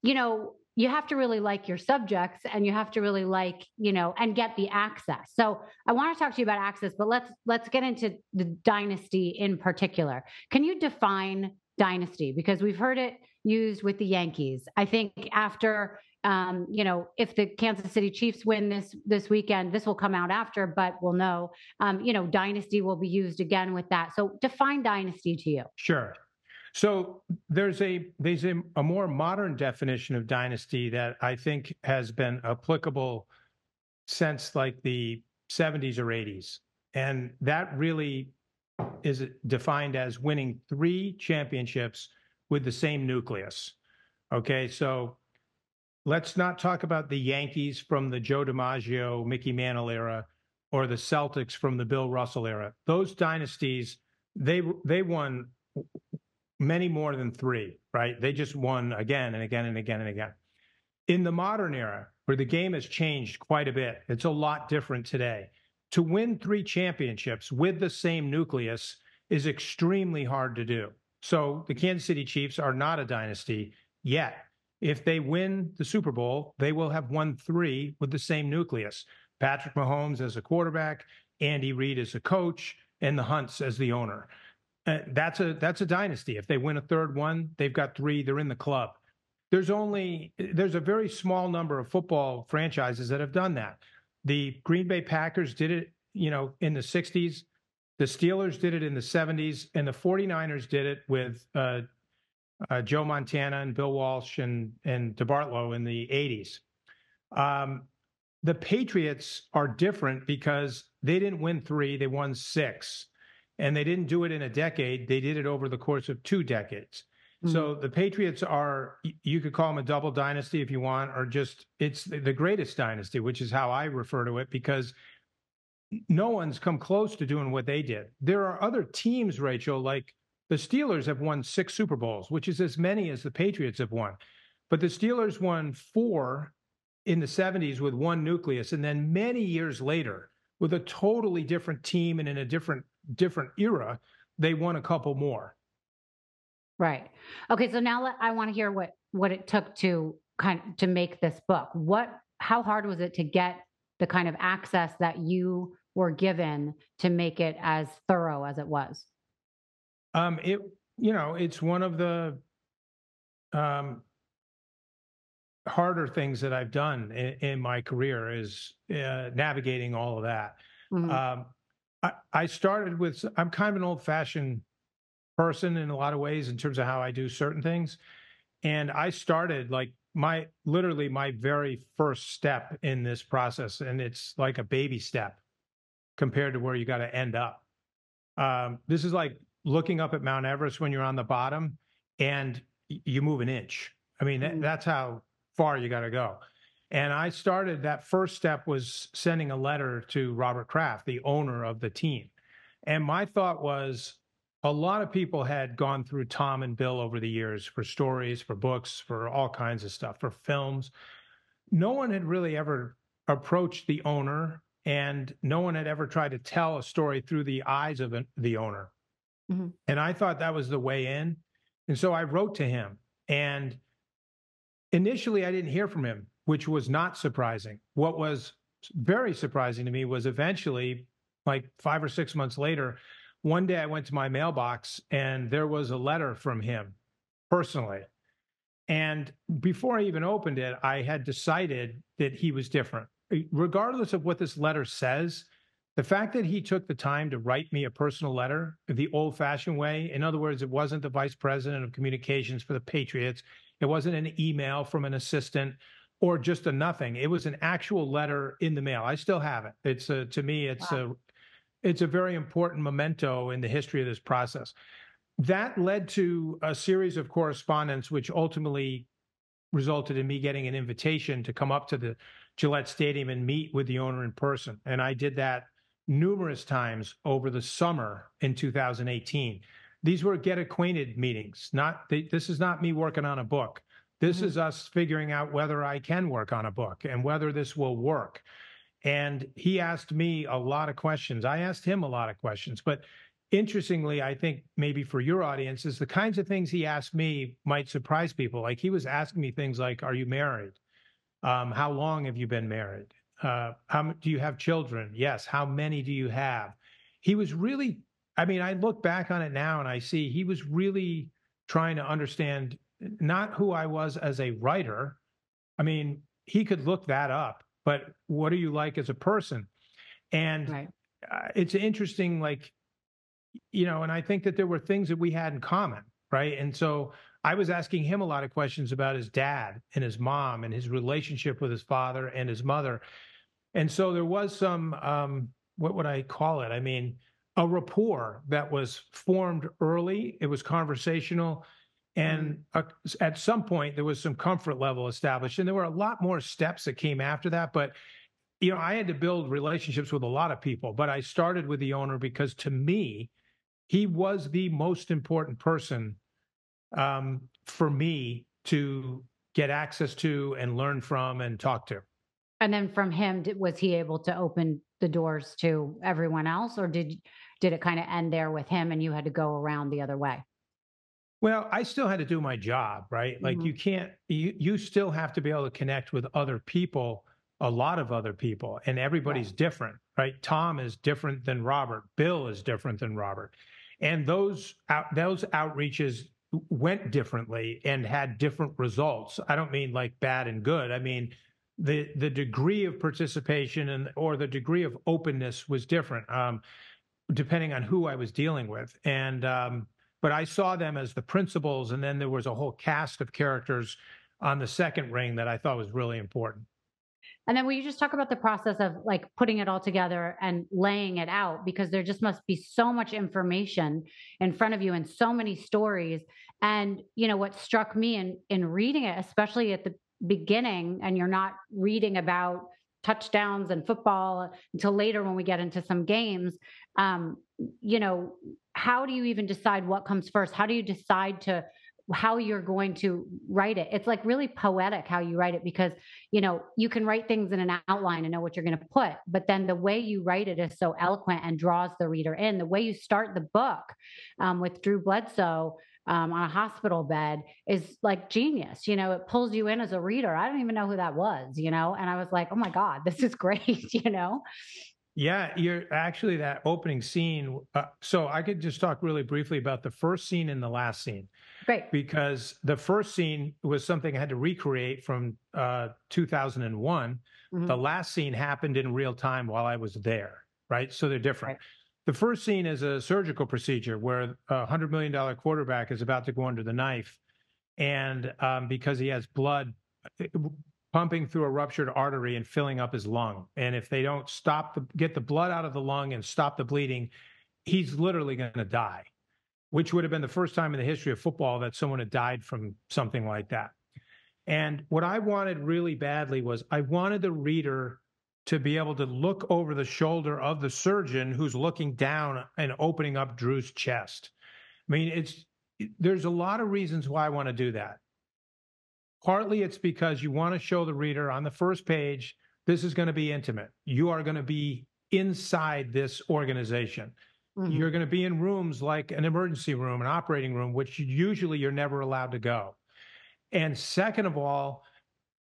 you know, you have to really like your subjects and you have to really like you know and get the access. So i want to talk to you about access but let's let's get into the dynasty in particular. Can you define dynasty? Because we've heard it used with the yankees. I think after um, you know if the kansas city chiefs win this this weekend this will come out after but we'll know um, you know dynasty will be used again with that. So define dynasty to you. Sure. So there's a there's a, a more modern definition of dynasty that I think has been applicable since like the 70s or 80s. And that really is defined as winning three championships with the same nucleus. Okay, so let's not talk about the Yankees from the Joe DiMaggio, Mickey Mantle era, or the Celtics from the Bill Russell era. Those dynasties, they they won many more than three, right? They just won again and again and again and again. In the modern era, where the game has changed quite a bit, it's a lot different today. to win three championships with the same nucleus is extremely hard to do. So the Kansas City Chiefs are not a dynasty yet. If they win the Super Bowl, they will have won three with the same nucleus. Patrick Mahomes as a quarterback, Andy Reid as a coach, and the Hunts as the owner. Uh, that's a that's a dynasty. If they win a third one, they've got three. They're in the club. There's only there's a very small number of football franchises that have done that. The Green Bay Packers did it, you know, in the 60s. The Steelers did it in the 70s, and the 49ers did it with uh, uh, Joe Montana and Bill Walsh and and DeBartolo in the 80s. Um, the Patriots are different because they didn't win three; they won six, and they didn't do it in a decade. They did it over the course of two decades. Mm-hmm. So the Patriots are you could call them a double dynasty if you want, or just it's the greatest dynasty, which is how I refer to it because no one's come close to doing what they did. There are other teams, Rachel, like the Steelers have won six Super Bowls, which is as many as the Patriots have won. But the Steelers won four in the 70s with one nucleus. And then many years later, with a totally different team and in a different different era, they won a couple more. Right. Okay. So now let, I want to hear what what it took to kind of, to make this book. What how hard was it to get the kind of access that you were given to make it as thorough as it was? Um, it you know it's one of the um, harder things that I've done in, in my career is uh, navigating all of that. Mm-hmm. Um, I, I started with I'm kind of an old fashioned person in a lot of ways in terms of how I do certain things, and I started like my literally my very first step in this process, and it's like a baby step compared to where you got to end up. Um, this is like looking up at Mount Everest when you're on the bottom and you move an inch. I mean, mm-hmm. that's how far you got to go. And I started that first step was sending a letter to Robert Kraft, the owner of the team. And my thought was a lot of people had gone through Tom and Bill over the years for stories, for books, for all kinds of stuff, for films. No one had really ever approached the owner, and no one had ever tried to tell a story through the eyes of the owner. Mm-hmm. And I thought that was the way in. And so I wrote to him. And initially, I didn't hear from him, which was not surprising. What was very surprising to me was eventually, like five or six months later, one day I went to my mailbox and there was a letter from him personally. And before I even opened it, I had decided that he was different. Regardless of what this letter says, the fact that he took the time to write me a personal letter the old fashioned way, in other words, it wasn't the vice president of communications for the Patriots, it wasn't an email from an assistant or just a nothing. It was an actual letter in the mail. I still have it. It's a, to me, it's wow. a, it's a very important memento in the history of this process. That led to a series of correspondence, which ultimately resulted in me getting an invitation to come up to the Gillette Stadium and meet with the owner in person. And I did that numerous times over the summer in 2018. These were get acquainted meetings. Not this is not me working on a book. This mm-hmm. is us figuring out whether I can work on a book and whether this will work. And he asked me a lot of questions. I asked him a lot of questions. But interestingly, I think maybe for your audience, is the kinds of things he asked me might surprise people. Like he was asking me things like, Are you married? Um, how long have you been married? Uh, how do you have children? Yes. How many do you have? He was really, I mean, I look back on it now and I see he was really trying to understand not who I was as a writer. I mean, he could look that up, but what are you like as a person? And right. uh, it's interesting, like, you know, and I think that there were things that we had in common, right? And so I was asking him a lot of questions about his dad and his mom and his relationship with his father and his mother. And so there was some, um, what would I call it? I mean, a rapport that was formed early. It was conversational. And uh, at some point, there was some comfort level established. And there were a lot more steps that came after that. But, you know, I had to build relationships with a lot of people. But I started with the owner because to me, he was the most important person um, for me to get access to and learn from and talk to. And then from him, was he able to open the doors to everyone else, or did did it kind of end there with him and you had to go around the other way? Well, I still had to do my job, right? Like Mhm. you can't you you still have to be able to connect with other people, a lot of other people, and everybody's different, right? Tom is different than Robert. Bill is different than Robert. And those out, those outreaches went differently and had different results. I don't mean like bad and good. I mean the the degree of participation and or the degree of openness was different um, depending on who I was dealing with. And um, but I saw them as the principals, and then there was a whole cast of characters on the second ring that I thought was really important. And then will you just talk about the process of like putting it all together and laying it out? Because there just must be so much information in front of you and so many stories. And you know what struck me in in reading it, especially at the beginning, and you're not reading about touchdowns and football until later when we get into some games. Um, you know, how do you even decide what comes first? How do you decide to how you're going to write it. It's like really poetic how you write it because, you know, you can write things in an outline and know what you're going to put, but then the way you write it is so eloquent and draws the reader in. The way you start the book um, with Drew Bledsoe um, on a hospital bed is like genius. You know, it pulls you in as a reader. I don't even know who that was, you know, and I was like, oh my God, this is great, you know? Yeah, you're actually that opening scene. Uh, so I could just talk really briefly about the first scene and the last scene. Great. Because the first scene was something I had to recreate from uh, 2001. Mhm. The last scene happened in real time while I was there, right? So they're different. Right. The first scene is a surgical procedure where a $100 million quarterback is about to go under the knife. And um, because he has blood uh, pumping through a ruptured artery and filling up his lung. And if they don't stop the get the blood out of the lung and stop the bleeding, he's literally going to die, which would have been the first time in the history of football that someone had died from something like that. And what I wanted really badly was I wanted the reader to be able to look over the shoulder of the surgeon who's looking down and opening up Drew's chest. I mean, it's there's a lot of reasons why I want to do that. Partly it's because you want to show the reader on the first page, this is going to be intimate. You are going to be inside this organization. Mhm. You're going to be in rooms like an emergency room, an operating room, which usually you're never allowed to go. And second of all,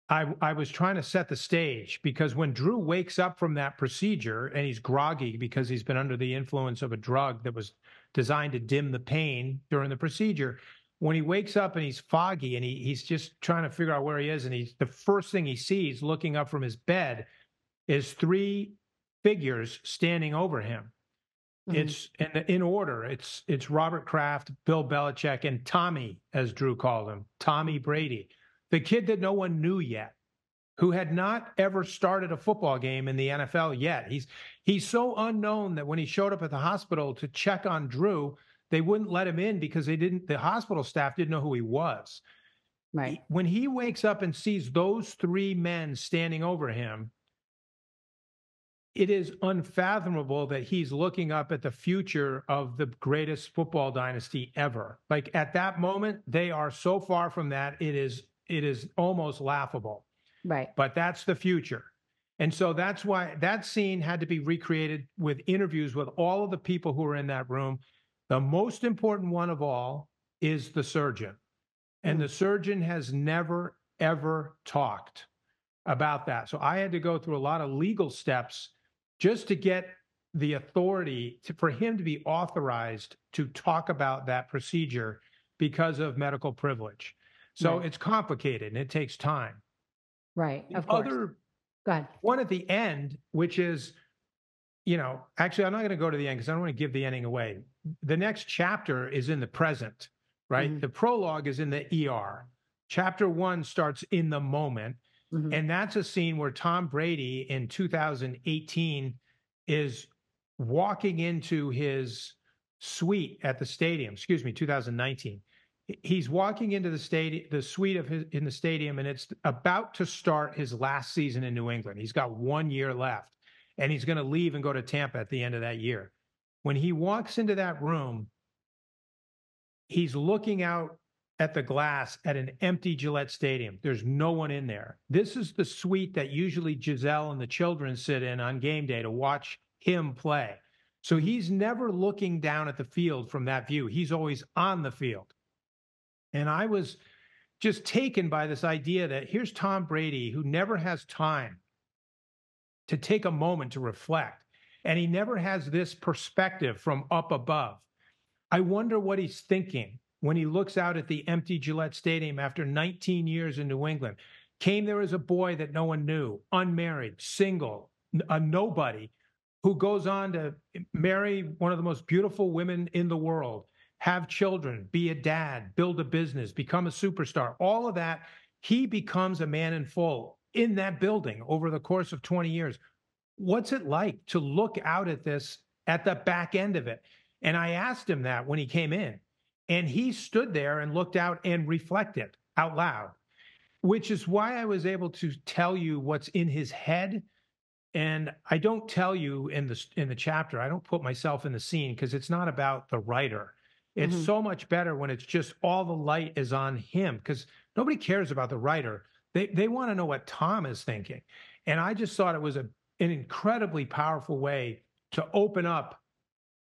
I, I was trying to set the stage because when Drew wakes up from that procedure and he's groggy because he's been under the influence of a drug that was designed to dim the pain during the procedure, when he wakes up and he's foggy and he, he's just trying to figure out where he is, and he's the first thing he sees looking up from his bed is three figures standing over him. Mhm. It's in, in order. It's it's Robert Kraft, Bill Belichick, and Tommy, as Drew called him, Tommy Brady, the kid that no one knew yet, who had not ever started a football game in the NFL yet. He's he's so unknown that when he showed up at the hospital to check on Drew, they wouldn't let him in because they didn't. The hospital staff didn't know who he was. right. When he wakes up and sees those three men standing over him, it is unfathomable that he's looking up at the future of the greatest football dynasty ever. Like at that moment, they are so far from that. It is it is almost laughable. Right. But that's the future. And so that's why that scene had to be recreated with interviews with all of the people who were in that room. The most important one of all is the surgeon. And Mm. the surgeon has never, ever talked about that. So I had to go through a lot of legal steps just to get the authority to, for him to be authorized to talk about that procedure because of medical privilege. So Right. it's complicated and it takes time. Right. The Of course. other Go ahead. one at the end, which is, you know, actually, I'm not going to go to the end because I don't want to give the ending away. The next chapter is in the present, right? Mhm. The prologue is in the ER. Chapter one starts in the moment. Mhm. And that's a scene where Tom Brady in 2018 is walking into his suite at the stadium, excuse me, 2019. He's walking into the stadium, the suite of his in the stadium, and it's about to start his last season in New England. He's got one year left, and he's going to leave and go to Tampa at the end of that year. When he walks into that room, he's looking out at the glass at an empty Gillette Stadium. There's no one in there. This is the suite that usually Gisele and the children sit in on game day to watch him play. So he's never looking down at the field from that view. He's always on the field. And I was just taken by this idea that here's Tom Brady who never has time to take a moment to reflect. And he never has this perspective from up above. I wonder what he's thinking when he looks out at the empty Gillette Stadium after 19 years in New England. Came there as a boy that no one knew, unmarried, single, a nobody, who goes on to marry one of the most beautiful women in the world, have children, be a dad, build a business, become a superstar. All of that, he becomes a man in full in that building over the course of 20 years. What's it like to look out at this at the back end of it? And I asked him that when he came in. And he stood there and looked out and reflected out loud, which is why I was able to tell you what's in his head. And I don't tell you in the in the chapter. I don't put myself in the scene because it's not about the writer. It's mm-hmm. so much better when it's just all the light is on him because nobody cares about the writer. They they want to know what Tom is thinking. And I just thought it was a an incredibly powerful way to open up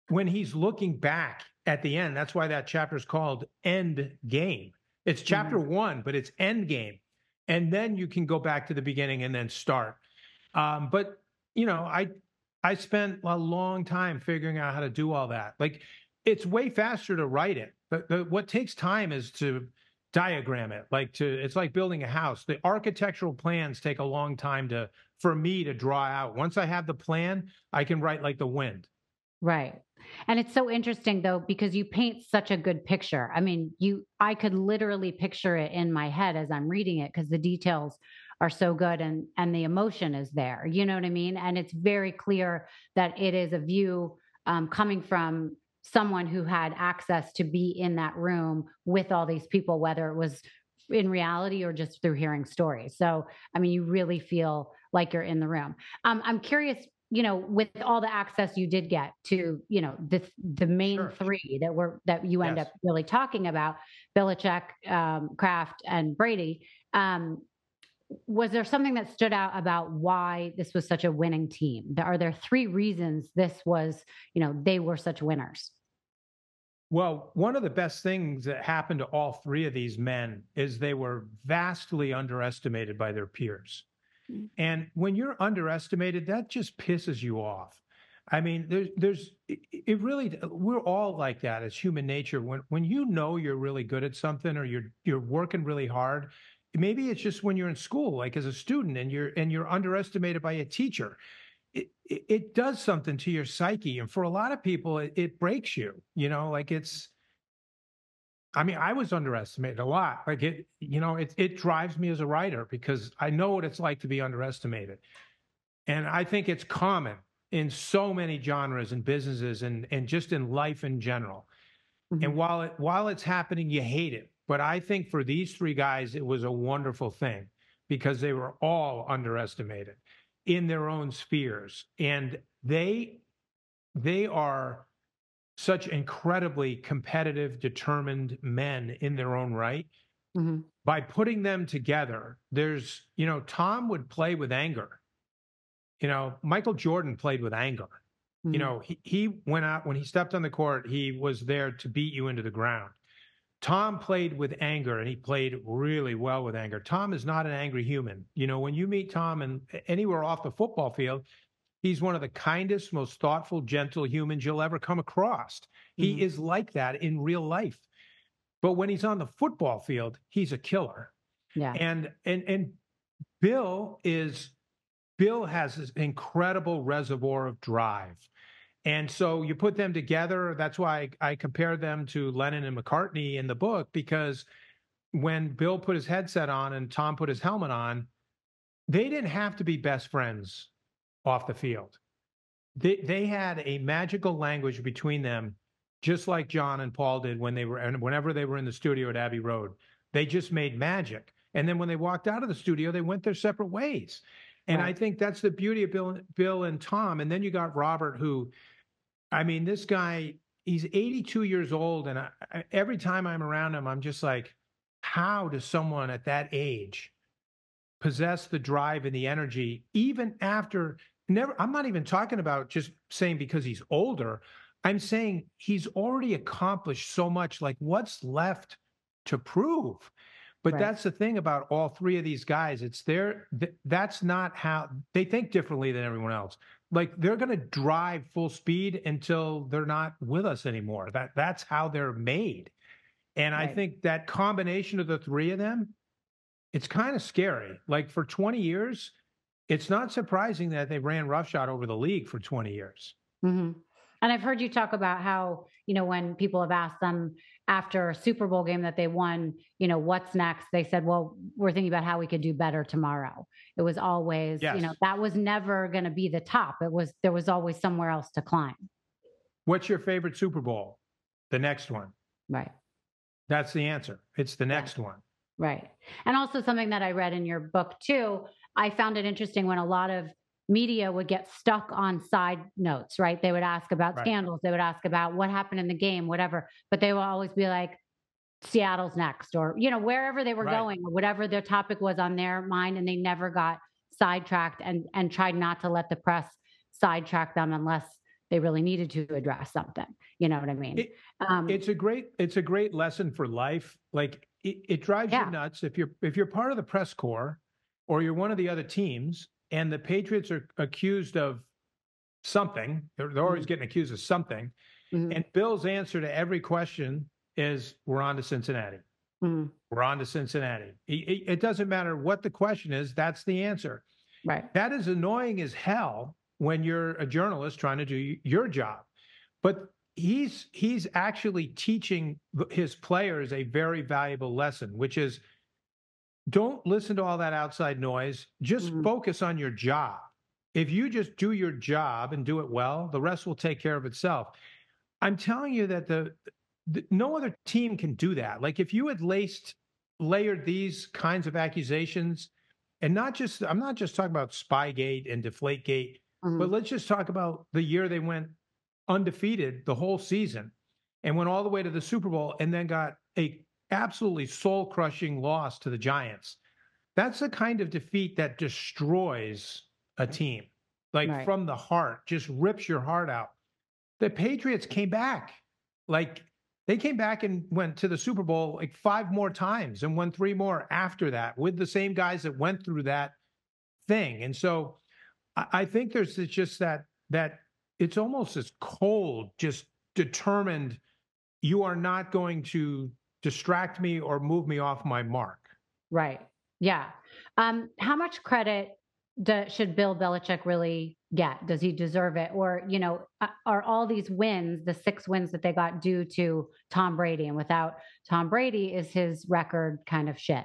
when he's looking back at the end. That's why that chapter is called End Game. It's chapter mm-hmm. one, but it's End Game. And then you can go back to the beginning and then start. Um, but you know, I I spent a long time figuring out how to do all that. Like it's way faster to write it. But what takes time is to diagram it. Like to it's like building a house. The architectural plans take a long time to for me to draw out. Once I have the plan, I can write like the wind. Right. And it's so interesting though because you paint such a good picture. I mean, you I could literally picture it in my head as I'm reading it because the details are so good and and the emotion is there. You know what I mean? And it's very clear that it is a view um, coming from someone who had access to be in that room with all these people, whether it was in reality or just through hearing stories. So, I mean, you really feel like you're in the room. Um, I'm curious you know, with all the access you did get to, you know, the the main sure. three that were that you end yes. up really talking about, Belichick, um, Kraft, and Brady. Um, was there something that stood out about why this was such a winning team? Are there three reasons this was, you know, they were such winners? Well, one of the best things that happened to all three of these men is they were vastly underestimated by their peers. Mm. And when you're underestimated, that just pisses you off. I mean, there's, there's, it really, we're all like that as human nature. When, when you know you're really good at something or you're, you're working really hard, maybe it's just when you're in school, like as a student, and you're, and you're underestimated by a teacher. It, it, it does something to your psyche, and for a lot of people, it, it breaks you. You know, like it's, I mean, I was underestimated a lot. Like it, you know, it it drives me as a writer because I know what it's like to be underestimated. And I think it's common in so many genres and businesses and and just in life in general. Mm-hmm. And while it while it's happening, you hate it. But I think for these three guys, it was a wonderful thing because they were all underestimated in their own spheres. And they they are such incredibly competitive, determined men in their own right. Mm-hmm. By putting them together, there's, you know, Tom would play with anger. You know, Michael Jordan played with anger. Mm-hmm. You know, he, he went out when he stepped on the court, he was there to beat you into the ground. Tom played with anger and he played really well with anger. Tom is not an angry human. You know, when you meet Tom and anywhere off the football field, He's one of the kindest, most thoughtful, gentle humans you'll ever come across. He mm-hmm. is like that in real life. But when he's on the football field, he's a killer. Yeah. And and and Bill is Bill has this incredible reservoir of drive. And so you put them together. That's why I, I compare them to Lennon and McCartney in the book, because when Bill put his headset on and Tom put his helmet on, they didn't have to be best friends off the field. They they had a magical language between them, just like John and Paul did when they were and whenever they were in the studio at Abbey Road. They just made magic. And then when they walked out of the studio, they went their separate ways. And right. I think that's the beauty of Bill, Bill and Tom. And then you got Robert, who, I mean, this guy, he's 82 years old, and I, every time I'm around him, I'm just like, how does someone at that age possess the drive and the energy, even after never? I'm not even talking about just saying because he's older. I'm saying he's already accomplished so much. Like, what's left to prove? But right. that's the thing about all three of these guys. It's their, th- that's not how they think differently than everyone else. Like they're going to drive full speed until they're not with us anymore. That that's how they're made. And right. I think that combination of the three of them, it's kind of scary. Like for 20 years, it's not surprising that they ran roughshod over the league for 20 years. Mm-hmm. And I've heard you talk about how, you know, when people have asked them after a Super Bowl game that they won, you know, what's next? They said, well, we're thinking about how we could do better tomorrow. It was always, yes. you know, that was never going to be the top. It was, there was always somewhere else to climb. What's your favorite Super Bowl? The next one. Right. That's the answer. It's the next yeah. one. Right. And also something that I read in your book too, I found it interesting when a lot of media would get stuck on side notes, right? They would ask about right. scandals, they would ask about what happened in the game, whatever, but they will always be like, Seattle's next, or, you know, wherever they were right. going, or whatever their topic was on their mind, and they never got sidetracked and and tried not to let the press sidetrack them unless they really needed to address something. You know what I mean? It, um, it's a great it's a great lesson for life. Like it, it drives yeah. you nuts if you're if you're part of the press corps or you're one of the other teams and the Patriots are accused of something. They're, they're always mm-hmm. getting accused of something. Mm-hmm. And Bill's answer to every question is, "We're on to Cincinnati. Mm-hmm. We're on to Cincinnati." It, it doesn't matter what the question is; that's the answer. Right. That is annoying as hell when you're a journalist trying to do your job. But he's he's actually teaching his players a very valuable lesson, which is don't listen to all that outside noise. Just mm-hmm. focus on your job. If you just do your job and do it well, the rest will take care of itself. I'm telling you that the, the no other team can do that. Like if you had laced layered these kinds of accusations and not just I'm not just talking about Spygate and Deflategate, mm-hmm. but let's just talk about the year they went undefeated the whole season and went all the way to the Super Bowl and then got a absolutely soul crushing loss to the Giants. That's the kind of defeat that destroys a team, like right. from the heart, just rips your heart out. The Patriots came back. Like they came back and went to the Super Bowl like five more times and won three more after that with the same guys that went through that thing. And so I, I think there's just that that it's almost as cold, just determined you are not going to distract me or move me off my mark. Right. Yeah. Um, how much credit do, should Bill Belichick really get? Does he deserve it? Or, you know, are all these wins, the six wins that they got due to Tom Brady? And without Tom Brady, is his record kind of shit,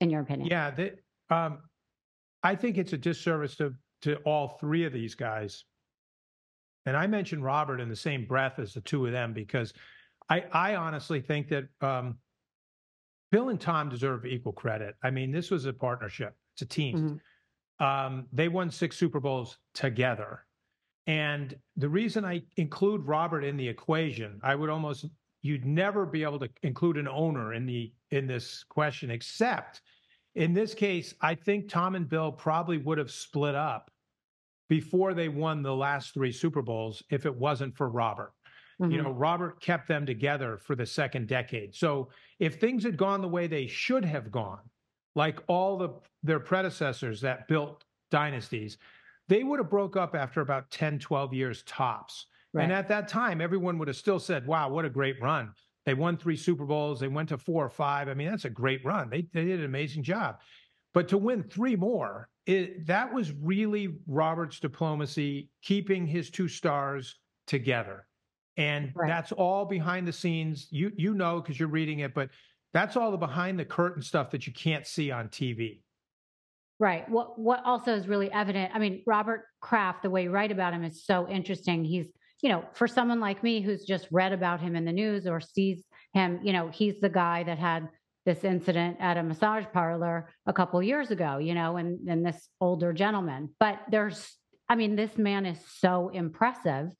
in your opinion? Yeah. The, um, I think it's a disservice to, to all three of these guys. And I mentioned Robert in the same breath as the two of them because I, I honestly think that um, Bill and Tom deserve equal credit. I mean, this was a partnership, it's a team. Mm-hmm. Um, they won six Super Bowls together. And the reason I include Robert in the equation, I would almost you'd never be able to include an owner in the in this question, except in this case, I think Tom and Bill probably would have split up before they won the last three Super Bowls if it wasn't for Robert. Mm-hmm. You know, Robert kept them together for the second decade. So if things had gone the way they should have gone, like all the their predecessors that built dynasties, they would have broke up after about 10, 12 years tops. Right. And at that time, everyone would have still said, wow, what a great run. They won three Super Bowls. They went to four or five. I mean, that's a great run. They, they did an amazing job. But to win three more, it, that was really Robert's diplomacy, keeping his two stars together and right. that's all behind the scenes. You you know because you're reading it but that's all the behind the curtain stuff that you can't see on tv right. What what also is really evident i mean robert kraft the way you write about him is so interesting. He's you know for someone like me who's just read about him in the news or sees him you know he's the guy that had this incident at a massage parlor a couple years ago you know and and this older gentleman. But there's I mean, this man is so impressive,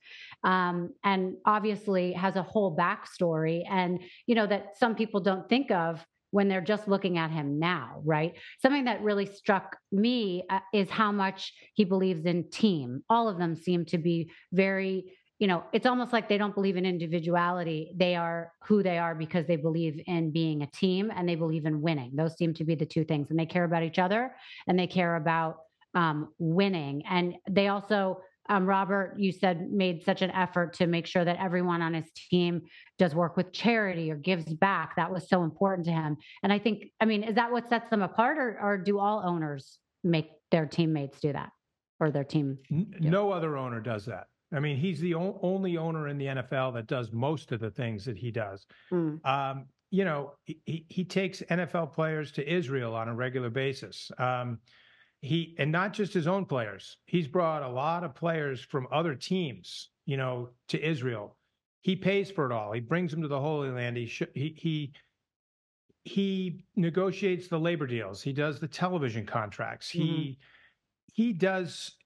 um, and obviously has a whole backstory, and you know that some people don't think of when they're just looking at him now, right? Something that really struck me uh, is how much he believes in team. All of them seem to be very you know, it's almost like they don't believe in individuality. They are who they are because they believe in being a team and they believe in winning. Those seem to be the two things. And they care about each other and they care about um, winning. And they also, um, Robert, you said made such an effort to make sure that everyone on his team does work with charity or gives back. That was so important to him. And I think, I mean, is that what sets them apart or, or do all owners make their teammates do that or their team? No other owner does that. I mean, he's the o- only owner in the NFL that does most of the things that he does. Mm. Um, you know, he, he takes NFL players to Israel on a regular basis. Um, he and not just his own players. He's brought a lot of players from other teams, you know, to Israel. He pays for it all. He brings them to the Holy Land. He sh- he he he negotiates the labor deals. He does the television contracts. Mm-hmm. He he does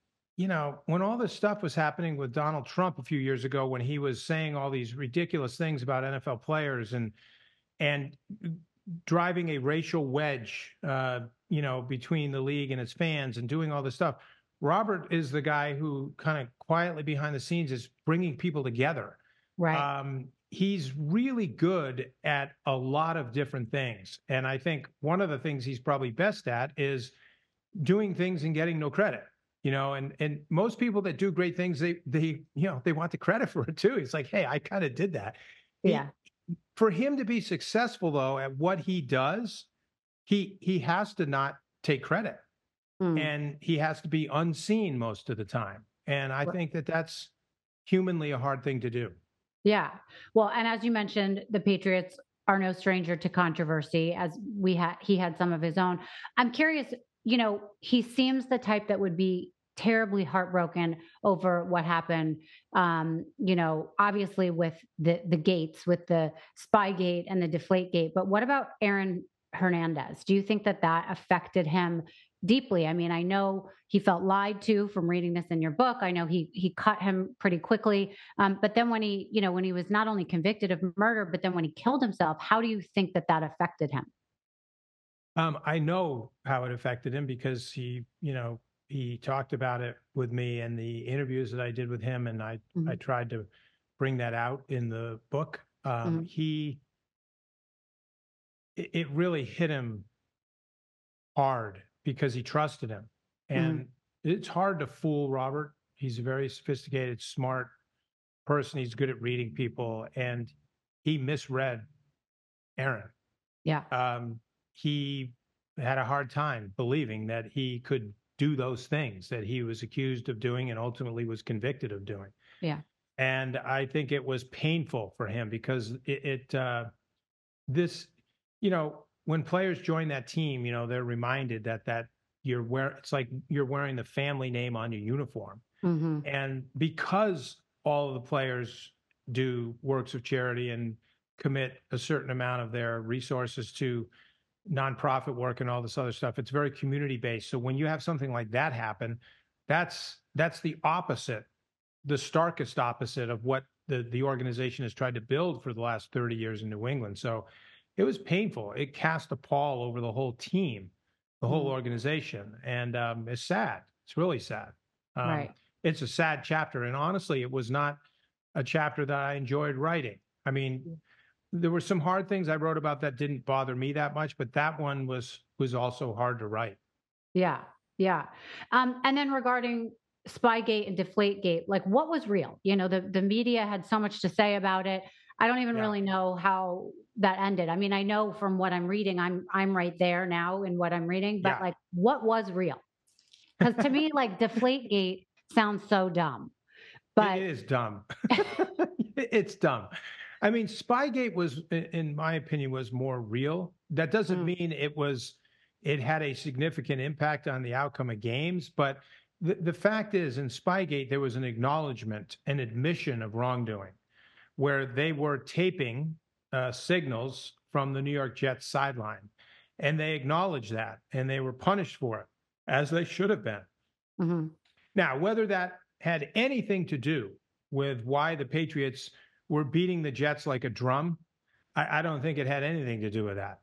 you know, when all this stuff was happening with Donald Trump a few years ago, when he was saying all these ridiculous things about NFL players and and driving a racial wedge, uh, you know, between the league and its fans and doing all this stuff, Robert is the guy who kind of quietly behind the scenes is bringing people together. Right. Um, he's really good at a lot of different things, and I think one of the things he's probably best at is doing things and getting no credit you know and and most people that do great things they they you know they want the credit for it too it's like hey i kind of did that yeah for him to be successful though at what he does he he has to not take credit. Mm. and he has to be unseen most of the time. And i think that that's humanly a hard thing to do. Yeah. Well and as you mentioned the patriots are no stranger to controversy as we had he had some of his own. I'm curious you know, he seems the type that would be terribly heartbroken over what happened. Um, you know, obviously with the the gates, with the Spygate and the Deflate Gate. But what about Aaron Hernandez? Do you think that that affected him deeply? I mean, I know he felt lied to from reading this in your book. I know he he cut him pretty quickly. Um, but then when he, you know, when he was not only convicted of murder, but then when he killed himself, how do you think that that affected him? Um, I know how it affected him because he, you know, he talked about it with me in the interviews that I did with him, and I mm-hmm. I tried to bring that out in the book. Um, mm-hmm. He, it, it, really hit him hard because he trusted him, and mm-hmm. it's hard to fool Robert. He's a very sophisticated, smart person. He's good at reading people, and he misread Aaron. Yeah. Um, he had a hard time believing that he could do those things that he was accused of doing and ultimately was convicted of doing. Yeah. And I think it was painful for him because it, it uh, this, you know, when players join that team, you know, they're reminded that that you're wearing it's like you're wearing the family name on your uniform. Mm-hmm. And because all of the players do works of charity and commit a certain amount of their resources to nonprofit work and all this other stuff. It's very community based. So when you have something like that happen, that's that's the opposite, the starkest opposite of what the the organization has tried to build for the last 30 years in New England. So it was painful. It cast a pall over the whole team, the whole mm. organization, and um, it's sad. It's really sad. Um, right. It's a sad chapter, and honestly, it was not a chapter that I enjoyed writing. I mean, there were some hard things I wrote about that didn't bother me that much, but that one was was also hard to write. Yeah, yeah. Um, and then regarding Spygate and Deflategate, like what was real? You know, the the media had so much to say about it. I don't even yeah. really know how that ended. I mean, I know from what I'm reading, I'm I'm right there now in what I'm reading, but yeah. like what was real? Because to me, like Deflategate sounds so dumb. But it is dumb. it's dumb. I mean, Spygate was, in my opinion, was more real. That doesn't mm. mean it was, it had a significant impact on the outcome of games. But the, the fact is, in Spygate, there was an acknowledgement, an admission of wrongdoing, where they were taping uh, signals from the New York Jets sideline, and they acknowledged that, and they were punished for it, as they should have been. Mm-hmm. Now, whether that had anything to do with why the Patriots were beating the Jets like a drum, I, I don't think it had anything to do with that.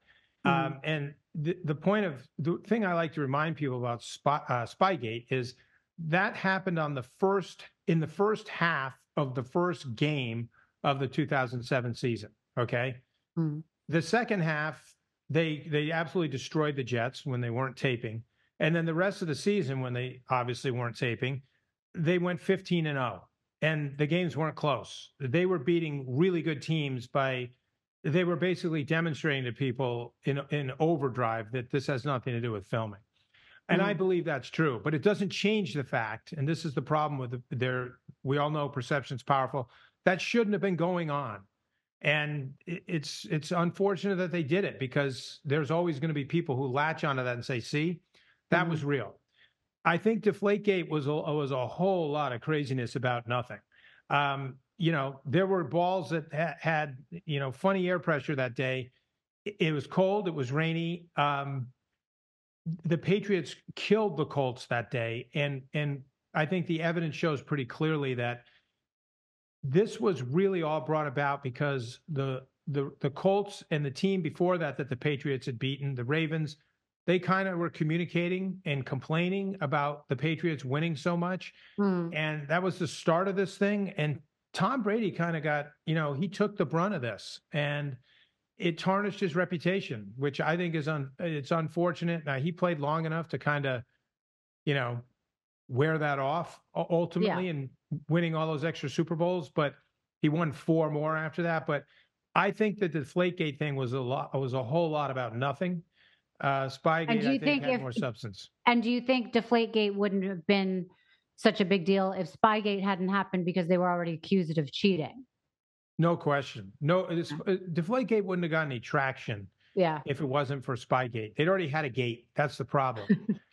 Mm-hmm. Um, and the, the point of the thing I like to remind people about Spy, uh, Spygate is that happened on the first in the first half of the first game of the 2007 season. Okay, mm-hmm. the second half they they absolutely destroyed the Jets when they weren't taping, and then the rest of the season when they obviously weren't taping, they went 15 and 0, and the games weren't close. They were beating really good teams by they were basically demonstrating to people in in overdrive that this has nothing to do with filming. And mm-hmm. I believe that's true, but it doesn't change the fact, and this is the problem with the, their we all know perception's powerful. That shouldn't have been going on. And it's it's unfortunate that they did it because there's always going to be people who latch onto that and say, "See, that mm-hmm. was real." I think Deflategate was a, was a whole lot of craziness about nothing. Um, you know, there were balls that ha- had you know funny air pressure that day. It, it was cold. It was rainy. Um, the Patriots killed the Colts that day, and and I think the evidence shows pretty clearly that this was really all brought about because the the the Colts and the team before that that the Patriots had beaten, the Ravens, they kind of were communicating and complaining about the Patriots winning so much. Mm. And that was the start of this thing. And Tom Brady kind of got, you know, he took the brunt of this and it tarnished his reputation, which I think is un it's unfortunate. Now he played long enough to kind of, you know, wear that off ultimately yeah. and winning all those extra Super Bowls, but he won four more after that. But I think that the Deflategate thing was a lot was a whole lot about nothing. Uh Spygate, and do you I think, think had if, more substance. And do you think Deflategate wouldn't have been such a big deal if Spygate hadn't happened because they were already accused of cheating? No question. No, uh, Deflategate wouldn't have got any traction. Yeah. If it wasn't for Spygate, they'd already had a gate. That's the problem.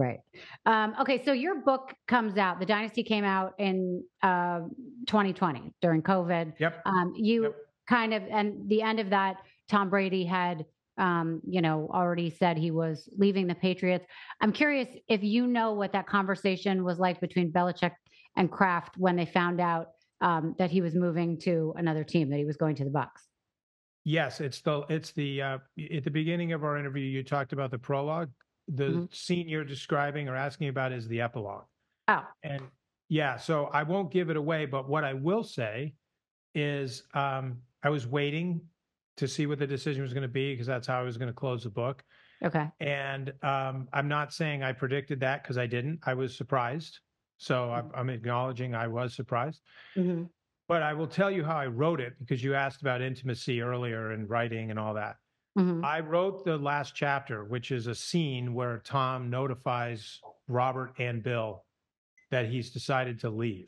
Right. Um, okay. So your book comes out. The Dynasty came out in uh, 2020 during COVID. Yep. Um, you yep. kind of, and the end of that, Tom Brady had, um, you know, already said he was leaving the Patriots. I'm curious if you know what that conversation was like between Belichick and Kraft when they found out um, that he was moving to another team, that he was going to the Bucs. Yes, it's the it's the uh, at the beginning of our interview you talked about the prologue the mm-hmm. scene you're describing or asking about is the epilogue. Oh. And yeah, so I won't give it away, but what I will say is um, I was waiting to see what the decision was going to be because that's how I was going to close the book. Okay. And um, I'm not saying I predicted that because I didn't. I was surprised. So mm-hmm. I'm, I'm, acknowledging I was surprised. Mm-hmm. But I will tell you how I wrote it because you asked about intimacy earlier and writing and all that. Mm-hmm. I wrote the last chapter, which is a scene where Tom notifies Robert and Bill that he's decided to leave,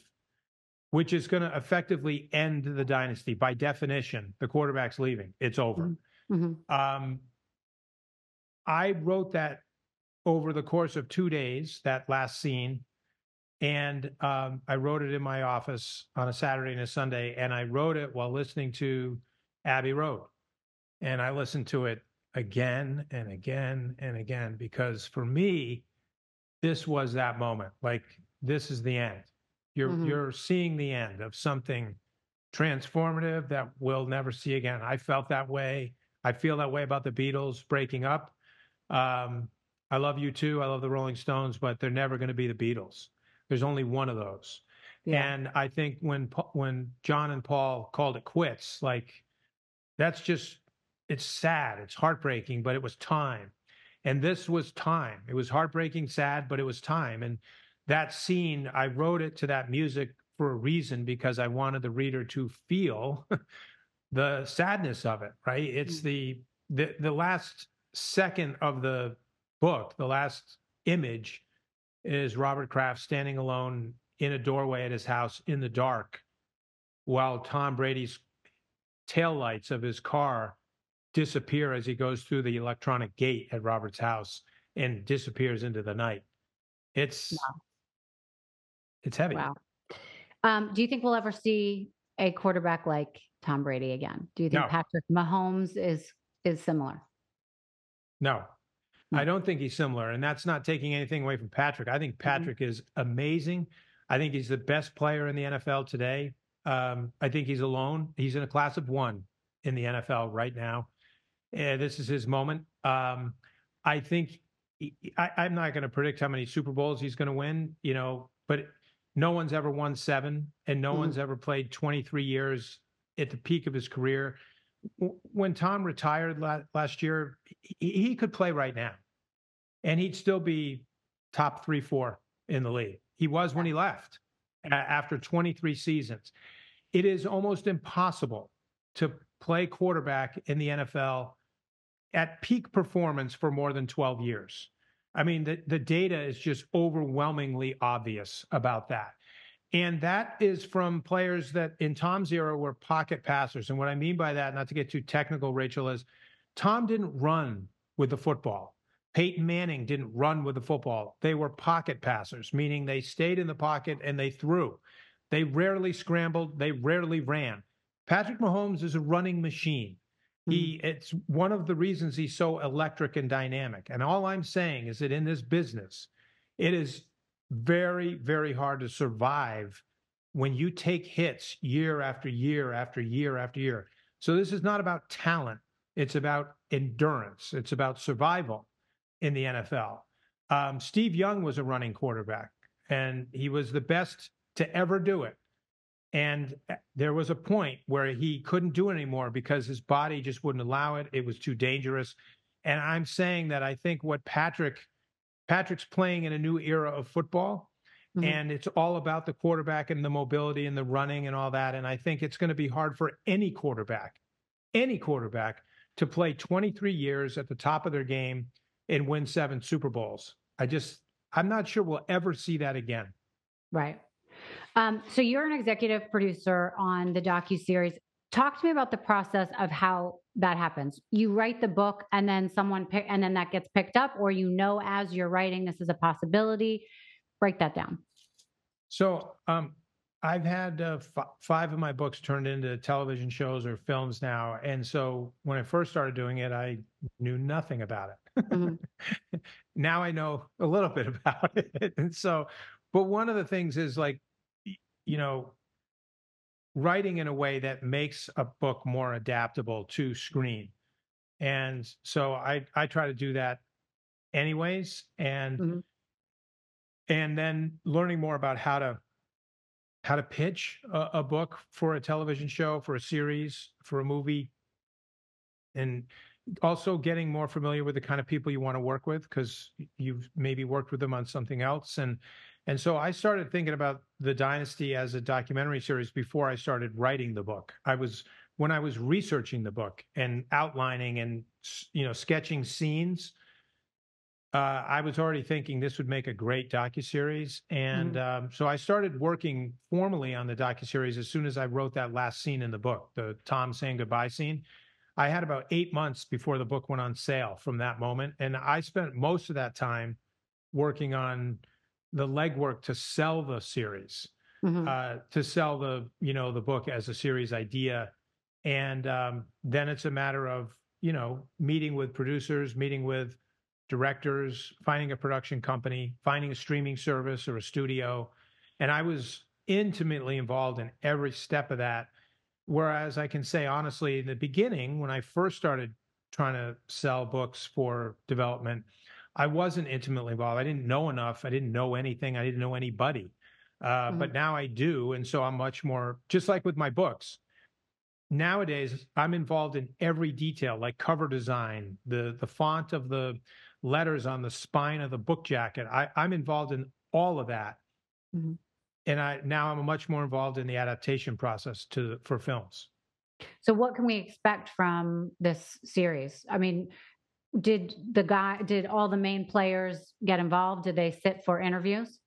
which is going to effectively end the dynasty. By definition, the quarterback's leaving, it's over. Mm-hmm. mm-hmm. Um, I wrote that over the course of two days, that last scene. And um, I wrote it in my office on a Saturday and a Sunday. And I wrote it while listening to Abbey Road and I listened to it again and again and again because for me, this was that moment. Like this is the end. You're mm-hmm. you're seeing the end of something transformative that we'll never see again. I felt that way. I feel that way about the Beatles breaking up. Um, I love U2. I love the Rolling Stones, but they're never going to be the Beatles. There's only one of those. Yeah. And I think when when John and Paul called it quits, like that's just it's sad, it's heartbreaking, but it was time. And this was time. It was heartbreaking, sad, but it was time. And that scene, I wrote it to that music for a reason because I wanted the reader to feel the sadness of it, right? It's mm. the the the last second of the book, the last image is Robert Kraft standing alone in a doorway at his house in the dark while Tom Brady's taillights of his car disappear as he goes through the electronic gate at Robert's house and disappears into the night. It's wow. It's heavy. Wow. Um, do you think we'll ever see a quarterback like Tom Brady again? Do you think no. Patrick Mahomes is is similar? No. I don't think he's similar, and that's not taking anything away from Patrick. I think Patrick mm-hmm. is amazing. I think he's the best player in the NFL today. Um, I think he's alone. He's in a class of one in the NFL right now. And this is his moment. Um, I think he, I, I'm not going to predict how many Super Bowls he's going to win, you know, but no one's ever won seven, and no mm-hmm. one's ever played 23 years at the peak of his career. When Tom retired last year, he could play right now, and he'd still be top three, four in the league. He was when he left after 23 seasons. It is almost impossible to play quarterback in the NFL at peak performance for more than 12 years. I mean, the, the data is just overwhelmingly obvious about that. And that is from players that in Tom's era were pocket passers. And what I mean by that, not to get too technical, Rachel, is Tom didn't run with the football. Peyton Manning didn't run with the football. They were pocket passers, meaning they stayed in the pocket and they threw. They rarely scrambled, they rarely ran. Patrick Mahomes is a running machine. He mm-hmm. it's one of the reasons he's so electric and dynamic. And all I'm saying is that in this business, it is very, very hard to survive when you take hits year after year after year after year. So this is not about talent. It's about endurance. It's about survival in the NFL. Um, Steve Young was a running quarterback, and he was the best to ever do it. And uh, there was a point where he couldn't do it anymore because his body just wouldn't allow it. It was too dangerous. And I'm saying that I think what Patrick Patrick's playing in a new era of football. Mm-hmm. And it's all about the quarterback and the mobility and the running and all that. And I think it's going to be hard for any quarterback, any quarterback to play 23 years at the top of their game and win seven Super Bowls. I just, I'm not sure we'll ever see that again. Right. Um, so you're an executive producer on the docu series. Talk to me about the process of how that happens. You write the book, and then someone pick, and then that gets picked up, or you know as you're writing this is a possibility. Break that down. So um, I've had uh, f- five of my books turned into television shows or films now, and so when I first started doing it, I knew nothing about it. Mm-hmm. now I know a little bit about it, and so. But one of the things is like you know, writing in a way that makes a book more adaptable to screen. And so I I try to do that anyways and mm-hmm. and then learning more about how to how to pitch a, a, book for a television show, for a series, for a movie and also getting more familiar with the kind of people you want to work with because you've maybe worked with them on something else and and so I started thinking about the dynasty as a documentary series before I started writing the book. I was when I was researching the book and outlining and you know sketching scenes. Uh, I was already thinking this would make a great docuseries, and mm-hmm. um, so I started working formally on the docuseries as soon as I wrote that last scene in the book, the Tom saying goodbye scene. I had about eight months before the book went on sale from that moment, and I spent most of that time working on the legwork to sell the series, mm-hmm. uh, to sell the you know the book as a series idea, and um, then it's a matter of you know meeting with producers, meeting with directors, finding a production company, finding a streaming service or a studio, and I was intimately involved in every step of that. Whereas I can say honestly, in the beginning, when I first started trying to sell books for development, I wasn't intimately involved. I didn't know enough. I didn't know anything. I didn't know anybody. Uh, mm-hmm. But now I do. And so I'm much more, just like with my books. Nowadays, I'm involved in every detail, like cover design, the the font of the letters on the spine of the book jacket. I, I'm involved in all of that. Mm-hmm. And I now I'm much more involved in the adaptation process to for films. So what can we expect from this series? I mean, did the guy did all the main players get involved? Did they sit for interviews?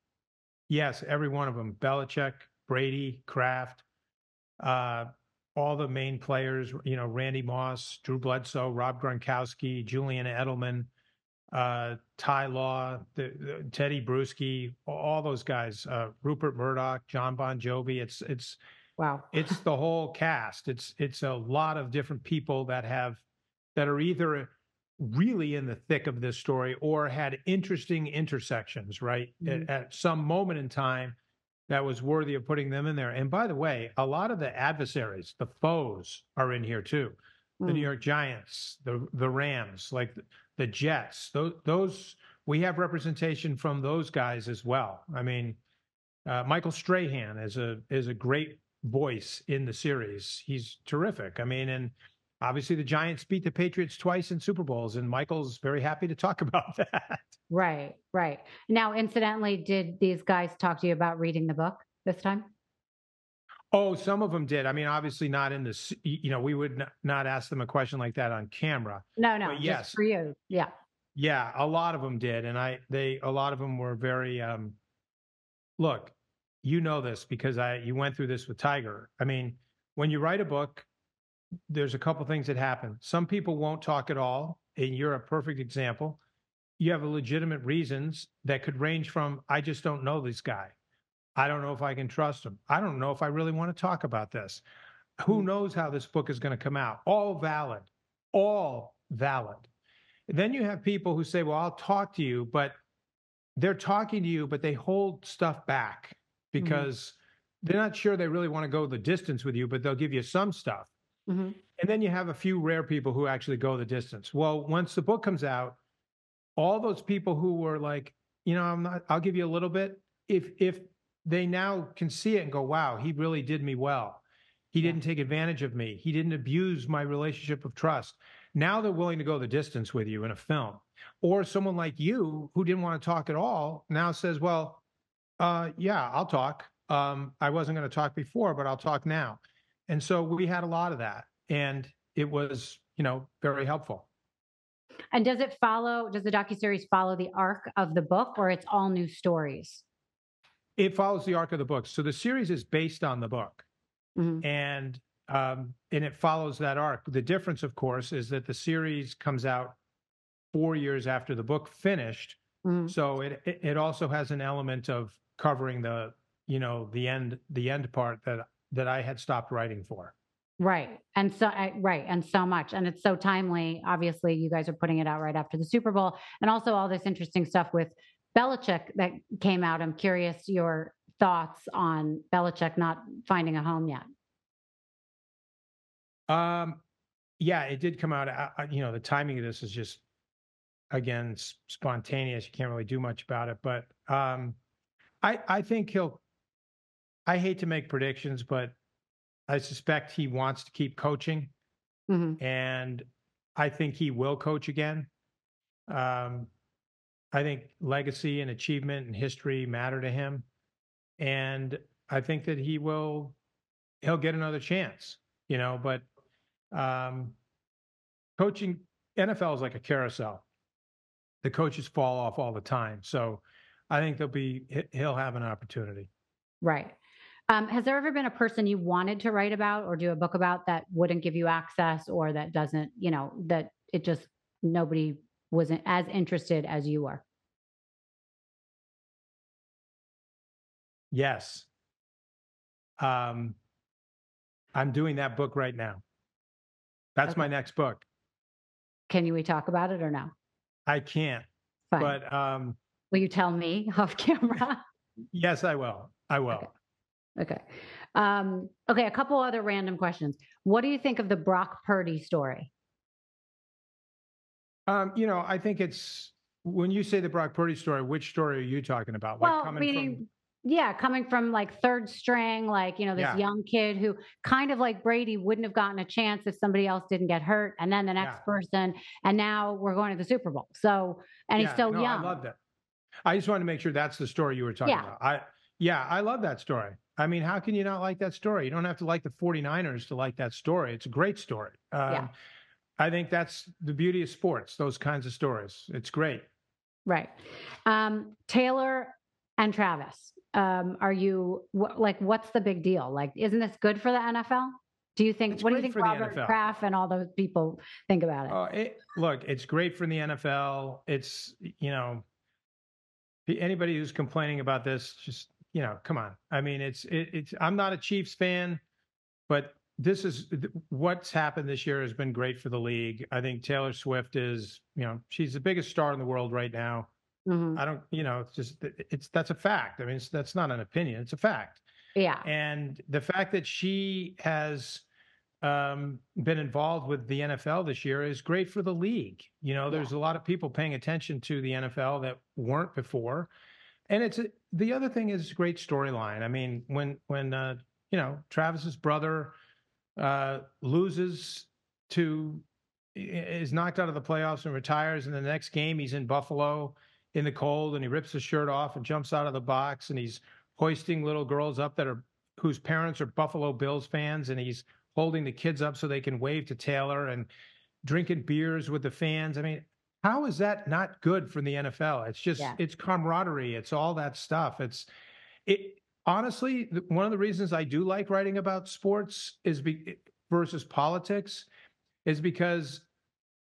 Yes every one of them. Belichick Brady Kraft uh, all the main players you know Randy Moss Drew Bledsoe Rob Gronkowski Julian Edelman uh, Ty Law the, the, Tedy Bruschi all those guys uh, Rupert Murdoch John Bon Jovi. It's it's wow. it's the whole cast. It's it's a lot of different people that have that are either really in the thick of this story or had interesting intersections, right? Mhm. At, at some moment in time that was worthy of putting them in there. And by the way, a lot of the adversaries, the foes, are in here too. The New Mm. York Giants, the the Rams, like the, the Jets. Those those we have representation from those guys as well. I mean, uh, Michael Strahan is a is a great voice in the series. He's terrific. I mean, and obviously the Giants beat the Patriots twice in Super Bowls, and Michael's very happy to talk about that. Right, right. Now, incidentally, did these guys talk to you about reading the book this time? Oh, some of them did. I mean, obviously not in this. You know, we would not ask them a question like that on camera. No, no, But just yes. for you. Yeah. Yeah, a lot of them did, and I they a lot of them were very. um Look, you know this because I you went through this with Tiger. I mean, when you write a book, there's a couple things that happen. Some people won't talk at all, and you're a perfect example. You have legitimate reasons that could range from I just don't know this guy. I don't know if I can trust him. I don't know if I really want to talk about this. Who Mm. knows how this book is going to come out? All valid, all valid. Then you have people who say, Well, I'll talk to you, but they're talking to you, but they hold stuff back because they're not sure they really want to go the distance with you, but they'll give you some stuff. Hmm And then you have a few rare people who actually go the distance. Well, once the book comes out, all those people who were like, you know, I'm not, I'll give you a little bit. If, if they now can see it and go, wow, he really did me well. He didn't take advantage of me. He didn't abuse my relationship of trust. Now they're willing to go the distance with you in a film. Or someone like you who didn't want to talk at all now says, well, uh, yeah, I'll talk. Um, I wasn't going to talk before, but I'll talk now. And so we had a lot of that. And it was, you know, very helpful. And does it follow, does the docuseries follow the arc of the book or it's all new stories? It follows the arc of the book. So the series is based on the book. Mhm. and um, and it follows that arc. The difference, of course, is that the series comes out four years after the book finished, Mhm. so it it also has an element of covering the you know the end the end part that that I had stopped writing for. Right. And so, I, right. And so much. And it's so timely. Obviously, you guys are putting it out right after the Super Bowl and also all this interesting stuff with Belichick that came out. I'm curious your thoughts on Belichick not finding a home yet. Um, yeah, it did come out. I, I- you know, the timing of this is just again spontaneous. You can't really do much about it, but um, I I think he'll. I hate to make predictions, but I suspect he wants to keep coaching, Mhm. and I think he will coach again. Um, I think legacy and achievement and history matter to him, and I think that he will. He'll get another chance, you know. But um, coaching NFL is like a carousel. The coaches fall off all the time, so I think there'll be he'll have an opportunity. Right. Um, has there ever been a person you wanted to write about or do a book about that wouldn't give you access or that doesn't, you know, that it just nobody wasn't as interested as you were? Yes. Um, I'm doing that book right now. That's my next book. Can you we talk about it or no? I can't, Fine. but um, Will you tell me off camera? yes, I will. I will. Okay. Okay. Um, okay. A couple other random questions. What do you think of the Brock Purdy story? Um, you know, I think it's when you say the Brock Purdy story, which story are you talking about? Like well, coming meaning, from yeah, coming from like third string, like, you know, this Yeah. young kid who kind of like Brady wouldn't have gotten a chance if somebody else didn't get hurt. And then the next Yeah. person. And now we're going to the Super Bowl. So, and he's Yeah, so no, young. I love that. I just wanted to make sure that's the story you were talking about. I yeah, I love that story. I mean, how can you not like that story? You don't have to like the 49ers to like that story. It's a great story. Um, Yeah. I think that's the beauty of sports, those kinds of stories. It's great. Right. Um, Taylor and Travis, um, are you wh- like, what's the big deal? Like, isn't this good for the NFL? Do you think, It's what do you think Robert Kraft and all those people think about it? Uh, it, look, it's great for the NFL. It's you know, anybody who's complaining about this, just you know, come on. I mean, it's it, it's. I'm not a Chiefs fan, but this is what's happened this year has been great for the league. I think Taylor Swift is, you know, she's the biggest star in the world right now. Mm-hmm. I don't, you know, it's just it's that's a fact. I mean, that's not an opinion; it's a fact. Yeah. And the fact that she has um, been involved with the NFL this year is great for the league. You know, there's yeah. a lot of people paying attention to the NFL that weren't before, and it's a, the other thing is great storyline. I mean, when when uh, you know Travis's brother uh, loses to is knocked out of the playoffs and retires, and the next game he's in Buffalo in the cold and he rips his shirt off and jumps out of the box and he's hoisting little girls up that are whose parents are Buffalo Bills fans and he's holding the kids up so they can wave to Taylor and drinking beers with the fans. I mean, how is that not good for the NFL? It's just yeah. it's camaraderie, it's all that stuff. It's it honestly one of the reasons I do like writing about sports is be, versus politics is because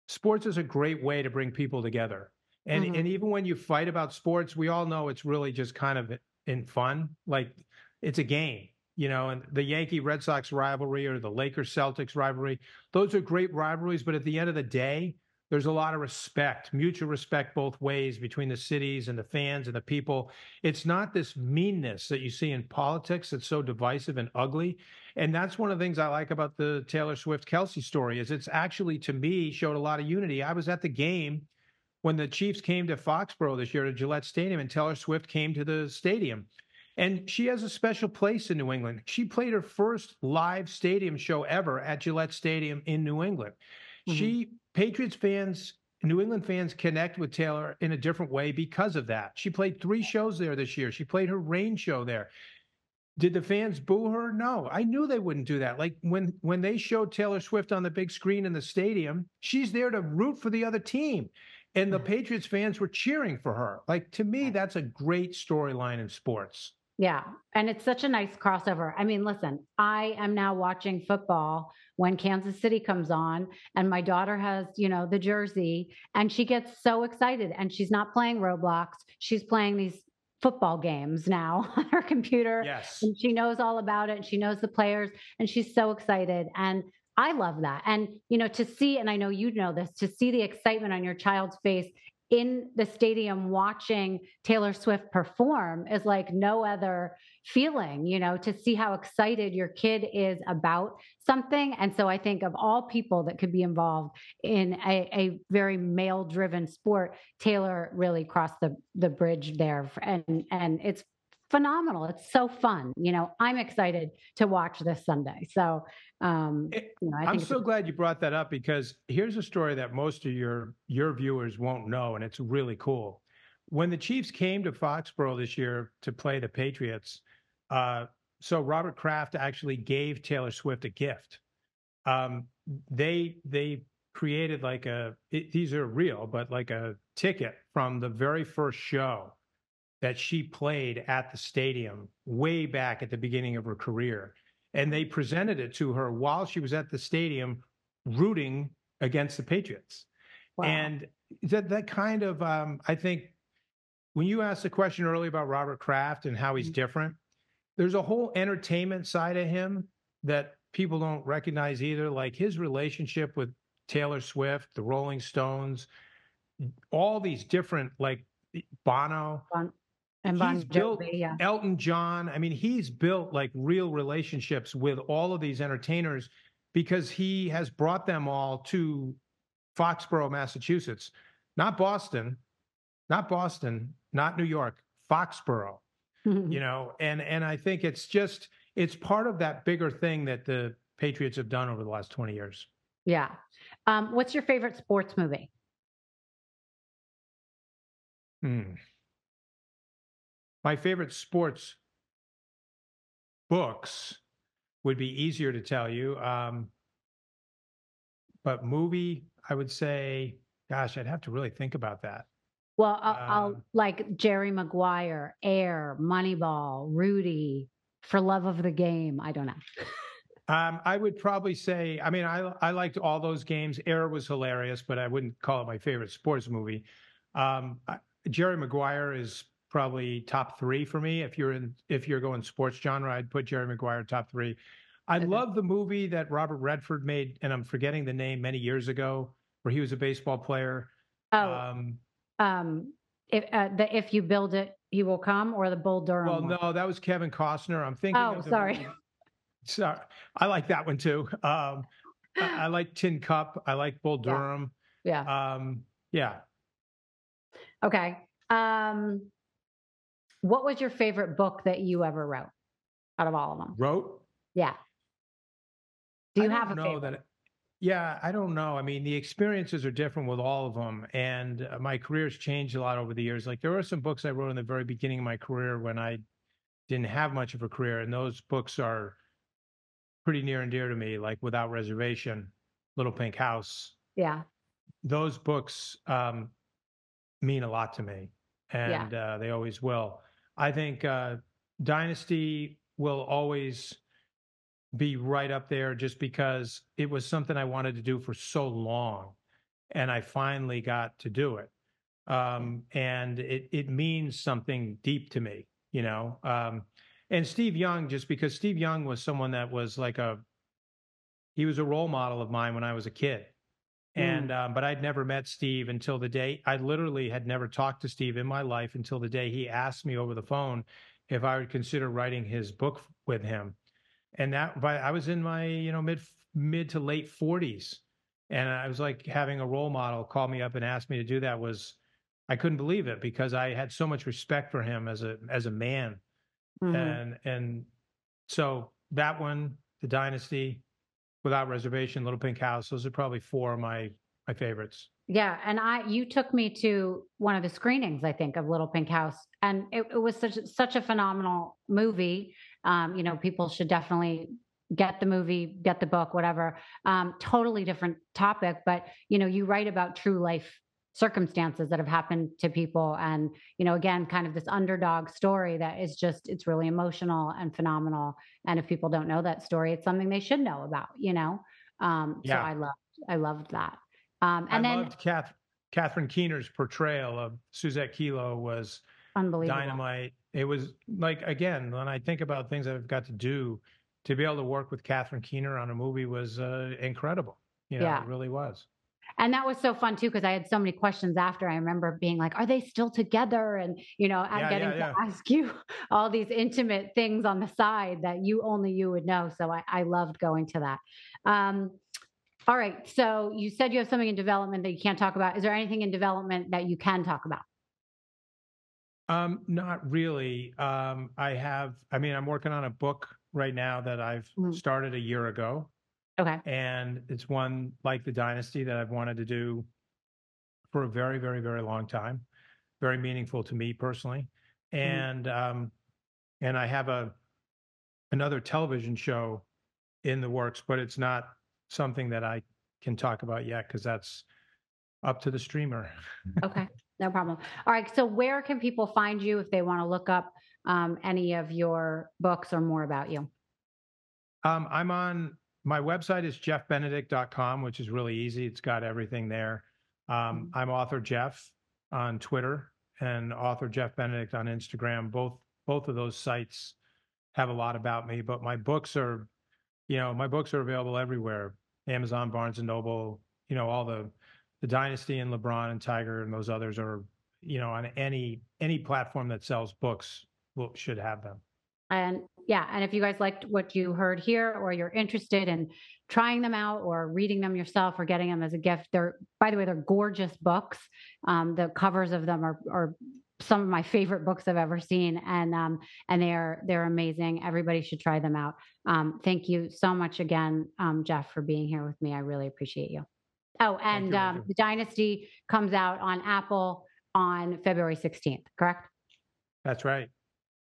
sports is a great way to bring people together. And mm-hmm. and even when you fight about sports, we all know it's really just kind of in fun. Like it's a game you know, and the Yankee Red Sox rivalry or the Lakers Celtics rivalry, those are great rivalries. But at the end of the day, there's a lot of respect, mutual respect both ways between the cities and the fans and the people. It's not this meanness that you see in politics that's so divisive and ugly. And that's one of the things I like about the Taylor Swift Kelsey story is it's actually to me showed a lot of unity. I was at the game when the Chiefs came to Foxborough this year to Gillette Stadium and Taylor Swift came to the stadium. And she has a special place in New England. She played her first live stadium show ever at Gillette Stadium in New England. Mm-hmm. She Patriots fans, New England fans connect with Taylor in a different way because of that. She played three shows there this year. She played her rain show there. Did the fans boo her? No, I knew they wouldn't do that. Like when when they showed Taylor Swift on the big screen in the stadium, she's there to root for the other team. And the Patriots fans were cheering for her. Like to me, that's a great storyline in sports. Yeah. And it's such a nice crossover. I mean, listen, I am now watching football when Kansas City comes on, and my daughter has, you know, the jersey, and she gets so excited. And she's not playing Roblox, she's playing these football games now on her computer. Yes. And she knows all about it. And she knows the players, and she's so excited. And I love that. And, you know, to see, and I know you know this, to see the excitement on your child's face in the stadium watching Taylor Swift perform is like no other feeling, you know, to see how excited your kid is about something. And so I think of all people that could be involved in a, a very male driven sport, Taylor really crossed the, the bridge there. And, and it's phenomenal. It's so fun. You know, I'm excited to watch this Sunday. So, um, you know, I am so glad you brought that up because here's a story that most of your your viewers won't know, and it's really cool. When the Chiefs came to Foxborough this year to play the Patriots, uh, so Robert Kraft actually gave Taylor Swift a gift. Um, they they created like a it, these are real, but like a ticket from the very first show that she played at the stadium way back at the beginning of her career. And they presented it to her while she was at the stadium rooting against the Patriots. Wow. And that, that kind of, um, I think, when you asked the question earlier about Robert Kraft and how he's mm-hmm. different, there's a whole entertainment side of him that people don't recognize either. Like his relationship with Taylor Swift, the Rolling Stones, all these different, like Bono. Bon- and Bon he's built yeah. Elton John. I mean, he's built like real relationships with all of these entertainers because he has brought them all to Foxborough, Massachusetts, not Boston, not Boston, not New York, Foxborough. you know, and and I think it's just it's part of that bigger thing that the Patriots have done over the last 20 years. Yeah. Um, what's your favorite sports movie? Hmm. My favorite sports books would be easier to tell you. Um, but movie, I would say, gosh, I'd have to really think about that. Well, I'll, um, I'll like Jerry Maguire, Air, Moneyball, Rudy, For Love of the Game. I don't know. Um, I would probably say, I mean, I I liked all those games. Air was hilarious, but I wouldn't call it my favorite sports movie. Um, I, Jerry Maguire is probably top three for me. If you're in, if you're going sports genre, I'd put Jerry Maguire top three. I love the movie that Robert Redford made, and I'm forgetting the name many years ago, where he was a baseball player. Oh, um, um if uh, the if you build it, he will come, or the Bull Durham. Well, one? no, that was Kevin Costner. I'm thinking. Oh, sorry. Sorry, I like that one too. Um, I, I, like Tin Cup. I like Bull Durham. Yeah. Yeah. Um, yeah. Okay. Um, what was your favorite book that you ever wrote out of all of them? Wrote? Yeah. Do you I have a know favorite? that? Yeah, I don't know. I mean, the experiences are different with all of them, and uh, my career's changed a lot over the years. Like there were some books I wrote in the very beginning of my career when I didn't have much of a career, and those books are pretty near and dear to me. Like Without Reservation, Little Pink House. Yeah. Those books um, mean a lot to me, and yeah. uh, they always will. I think uh, Dynasty will always be right up there just because it was something I wanted to do for so long. And I finally got to do it. Um, and it, it means something deep to me, you know. Um, and Steve Young, just because Steve Young was someone that was like a, he was a role model of mine when I was a kid. And, mm. um, but I'd never met Steve until the day I literally had never talked to Steve in my life until the day he asked me over the phone if I would consider writing his book with him and that by I was in my you know mid mid to late 40s and I was like having a role model call me up and ask me to do that was I couldn't believe it because I had so much respect for him as a as a man mm-hmm. and and so that one the dynasty without reservation little pink house those are probably four of my my favorites yeah and i you took me to one of the screenings i think of little pink house and it, it was such such a phenomenal movie um, you know, people should definitely get the movie, get the book, whatever. Um, totally different topic, but you know, you write about true life circumstances that have happened to people and you know again kind of this underdog story that is just it's really emotional and phenomenal and if people don't know that story it's something they should know about you know um yeah. so i loved i loved that um and I then loved Kath, catherine keener's portrayal of susette kelo was unbelievable dynamite it was like again when I think about things I've got to do to be able to work with Catherine Keener on a movie was uh, incredible. You know, yeah. it really was. And that was so fun too because I had so many questions after. I remember being like, "Are they still together?" And you know, yeah, getting yeah, to ask you all these intimate things on the side that you only you would know. So I, I loved going to that. Um, all right. So you said you have something in development that you can't talk about. Is there anything in development that you can talk about? Um, not really. Um, I have, I mean, I'm working on a book right now that I've mm. started a year ago. Okay. And it's one like the Dynasty that I've wanted to do for a very, very, very long time. Very meaningful to me personally. Mm. And um, and I have a another television show in the works, but it's not something that I can talk about yet because that's up to the streamer. okay. No problem. All right. So, where can people find you if they want to look up um, any of your books or more about you? Um, I'm on my website is jeffbenedict.com, which is really easy. It's got everything there. Um, mm-hmm. I'm author Jeff on Twitter and author Jeff Benedict on Instagram. Both both of those sites have a lot about me, but my books are, you know, my books are available everywhere. Amazon, Barnes and Noble, you know, all the the Dynasty and LeBron and Tiger and those others are, you know, on any any platform that sells books will, should have them. And yeah, and if you guys liked what you heard here, or you're interested in trying them out, or reading them yourself, or getting them as a gift, they're by the way, they're gorgeous books. Um, the covers of them are are some of my favorite books I've ever seen, and um, and they're they're amazing. Everybody should try them out. Um, thank you so much again, um, Jeff, for being here with me. I really appreciate you. Oh, and you, um, the Dynasty comes out on Apple on February 16th, correct? That's right.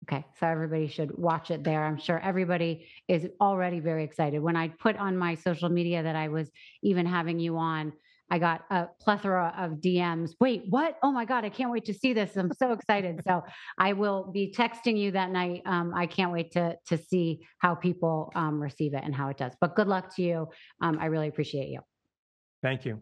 Okay, so everybody should watch it there. I'm sure everybody is already very excited. When I put on my social media that I was even having you on, I got a plethora of DMs. Wait, what? Oh my God, I can't wait to see this. I'm so excited. so I will be texting you that night. Um, I can't wait to to see how people um, receive it and how it does. But good luck to you. Um, I really appreciate you. Thank you.